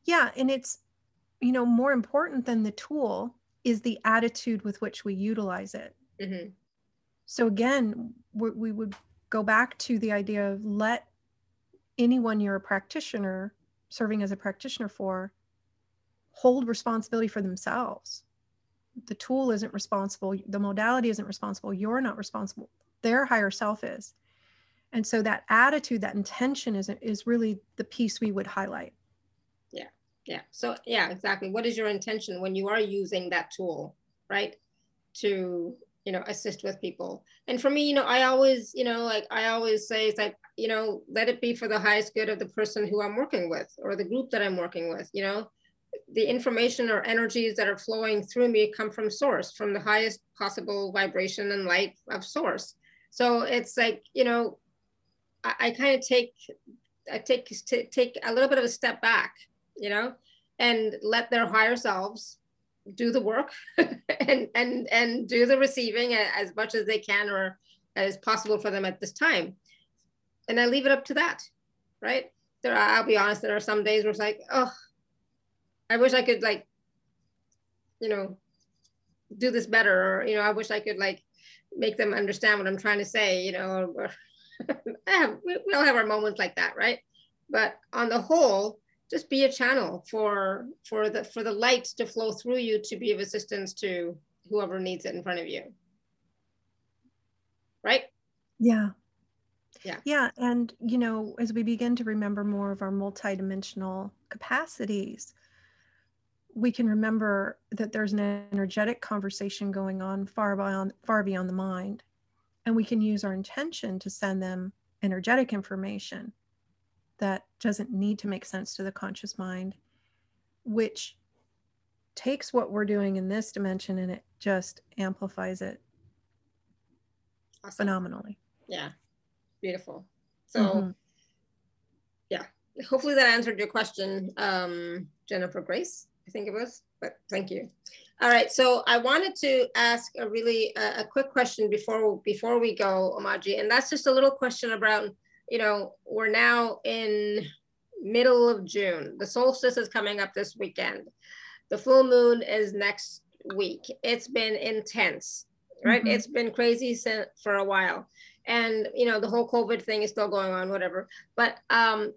Yeah. And it's, you know, more important than the tool is the attitude with which we utilize it. Mm-hmm. So again, we, we would go back to the idea of let anyone you're a practitioner serving as a practitioner for hold responsibility for themselves the tool isn't responsible the modality isn't responsible you're not responsible their higher self is. And so that attitude that intention is is really the piece we would highlight. Yeah yeah. So yeah exactly. What is your intention when you are using that tool right to you know assist with people? And for me you know i always you know like i always say it's like you know let it be for the highest good of the person who i'm working with or the group that i'm working with you know the information or energies that are flowing through me come from source, from the highest possible vibration and light of source. So it's like, you know, I, I kind of take, I take, t- take a little bit of a step back, you know, and let their higher selves do the work and, and, and do the receiving as much as they can or as possible for them at this time. And I leave it up to that, right? There, I'll be honest, there are some days where it's like, oh, I wish I could like, you know, do this better, or you know, I wish I could like make them understand what I'm trying to say, you know. Or, have, we, we all have our moments like that, right? But on the whole, just be a channel for for the for the light to flow through you to be of assistance to whoever needs it in front of you. Right? Yeah. Yeah. Yeah. And, you know, as we begin to remember more of our multidimensional capacities, we can remember that there's an energetic conversation going on far beyond far beyond the mind. And we can use our intention to send them energetic information that doesn't need to make sense to the conscious mind which takes what we're doing in this dimension and it just amplifies it awesome. phenomenally. Yeah. Beautiful. So mm-hmm. yeah. Hopefully that answered your question um jennifer grace I think it was, but thank you. All right, so I wanted to ask a really uh, a quick question before before we go, Omaji, and that's just a little question about you know we're now in middle of June. The solstice is coming up this weekend. The full moon is next week. It's been intense, right? Mm-hmm. It's been crazy since for a while, and you know the whole COVID thing is still going on, whatever. But um,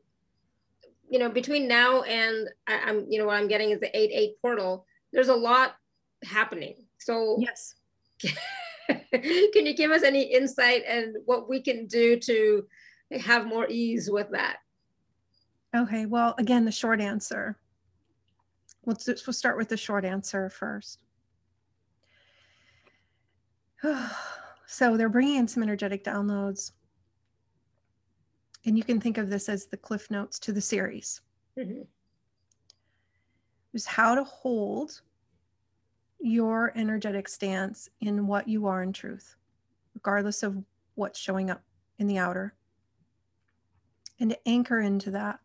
you know, between now and I, am you know, what I'm getting is the eight eight portal. There's a lot happening. So yes, can you give us any insight and what we can do to have more ease with that? Okay. Well, again, the short answer. Let's we'll start with the short answer first. so they're bringing in some energetic downloads and you can think of this as the cliff notes to the series. Mm-hmm. is how to hold your energetic stance in what you are in truth regardless of what's showing up in the outer. And to anchor into that.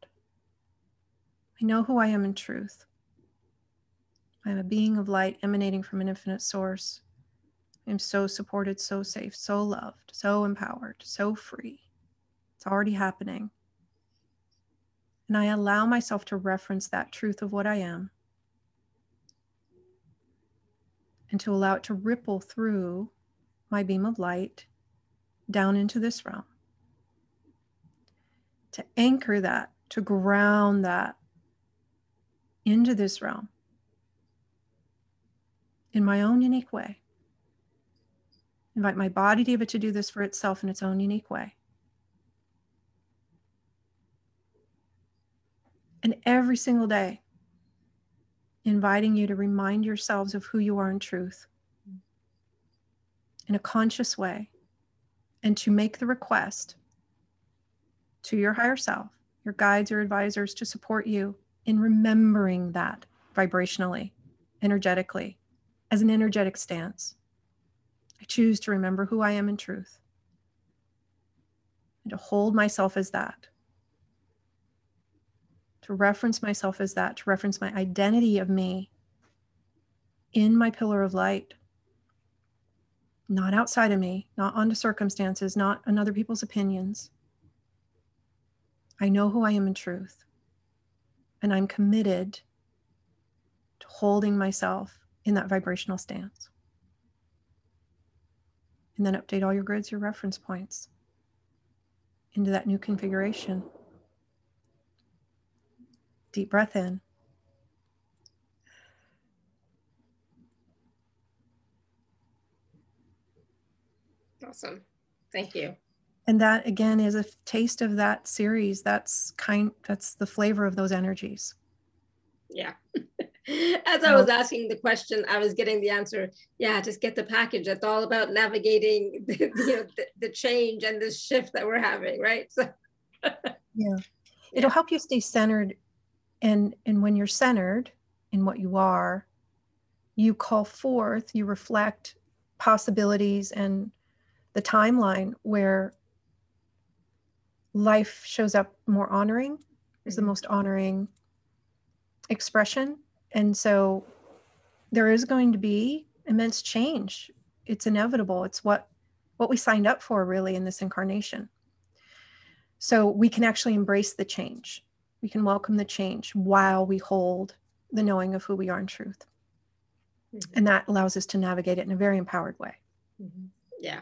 I know who i am in truth. I'm a being of light emanating from an infinite source. I'm so supported so safe so loved so empowered so free it's already happening. And I allow myself to reference that truth of what I am and to allow it to ripple through my beam of light down into this realm. To anchor that, to ground that into this realm in my own unique way. Invite my body to be able to do this for itself in its own unique way. And every single day, inviting you to remind yourselves of who you are in truth in a conscious way and to make the request to your higher self, your guides, your advisors to support you in remembering that vibrationally, energetically, as an energetic stance. I choose to remember who I am in truth and to hold myself as that, to reference myself as that, to reference my identity of me in my pillar of light, not outside of me, not onto circumstances, not on other people's opinions. I know who I am in truth, and I'm committed to holding myself in that vibrational stance. And then update all your grids, your reference points into that new configuration. Deep breath in. Awesome. Thank you. And that again is a taste of that series. That's kind that's the flavor of those energies. Yeah. As I was asking the question, I was getting the answer. Yeah, just get the package. That's all about navigating the, you know, the, the change and this shift that we're having, right? So yeah. It'll help you stay centered and and when you're centered in what you are, you call forth, you reflect possibilities and the timeline where life shows up more honoring is the mm-hmm. most honoring expression. And so there is going to be immense change. It's inevitable. It's what what we signed up for really in this incarnation. So we can actually embrace the change we can welcome the change while we hold the knowing of who we are in truth. Mm-hmm. and that allows us to navigate it in a very empowered way. Mm-hmm. yeah.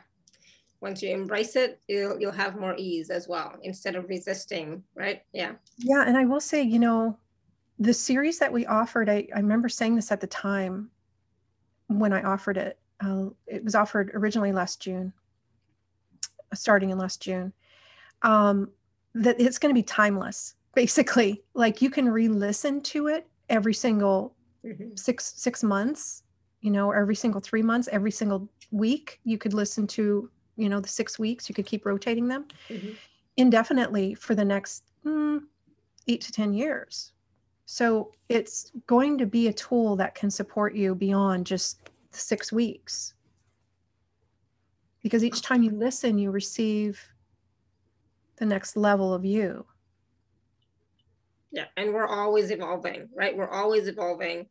Once you embrace it you'll, you'll have more ease as well instead of resisting right? Yeah. Yeah and i will say you know the series that we offered i, I remember saying this at the time when i offered it uh, it was offered originally last june starting in last june um, that it's going to be timeless basically like you can re-listen to it every single mm-hmm. six six months you know every single three months every single week you could listen to you know the six weeks you could keep rotating them mm-hmm. indefinitely for the next mm, eight to ten years so it's going to be a tool that can support you beyond just six weeks because each time you listen you receive the next level of you yeah and we're always evolving right we're always evolving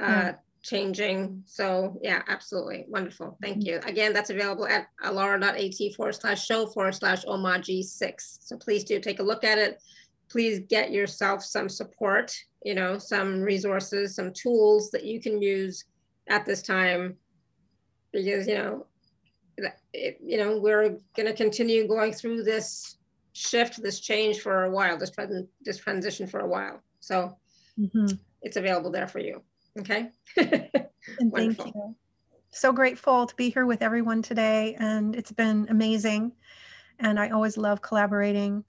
uh, yeah changing. So yeah, absolutely. Wonderful. Thank you. Again, that's available at alara.at forward slash show forward slash omaji six. So please do take a look at it. Please get yourself some support, you know, some resources, some tools that you can use at this time because, you know, it, you know, we're going to continue going through this shift, this change for a while, this, this transition for a while. So mm-hmm. it's available there for you. Okay. and thank you. So grateful to be here with everyone today, and it's been amazing. And I always love collaborating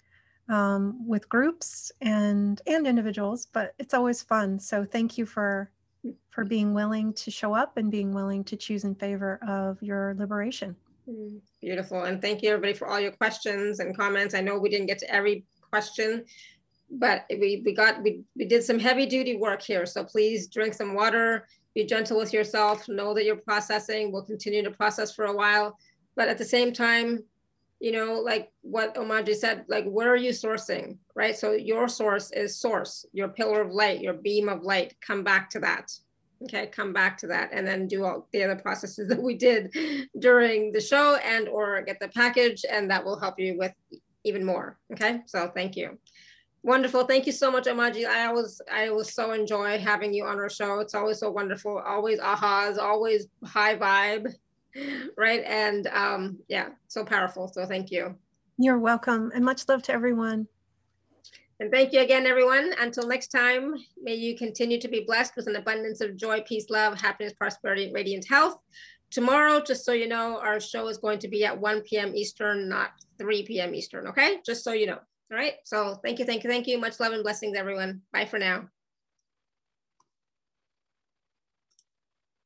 um, with groups and and individuals, but it's always fun. So thank you for for being willing to show up and being willing to choose in favor of your liberation. Beautiful, and thank you everybody for all your questions and comments. I know we didn't get to every question, but we, we got we, we did some heavy duty work here. So please drink some water be gentle with yourself know that you're processing we'll continue to process for a while. But at the same time you know like what omaji said like where are you sourcing right? So your source is source your pillar of light your beam of light. Come back to that okay come back to that and then do all the other processes that we did during the show and or get the package and that will help you with even more okay so thank you Wonderful. Thank you so much, Omaji I always, I always so enjoy having you on our show. It's always so wonderful. Always ahas, always high vibe, right? And um, yeah, so powerful. So thank you. You're welcome. And much love to everyone. And thank you again, everyone. Until next time, may you continue to be blessed with an abundance of joy, peace, love, happiness, prosperity, radiant health. Tomorrow, just so you know, our show is going to be at 1 p.m. Eastern, not 3 p.m. Eastern, okay? Just so you know. All right. So thank you, thank you, thank you. Much love and blessings, everyone. Bye for now.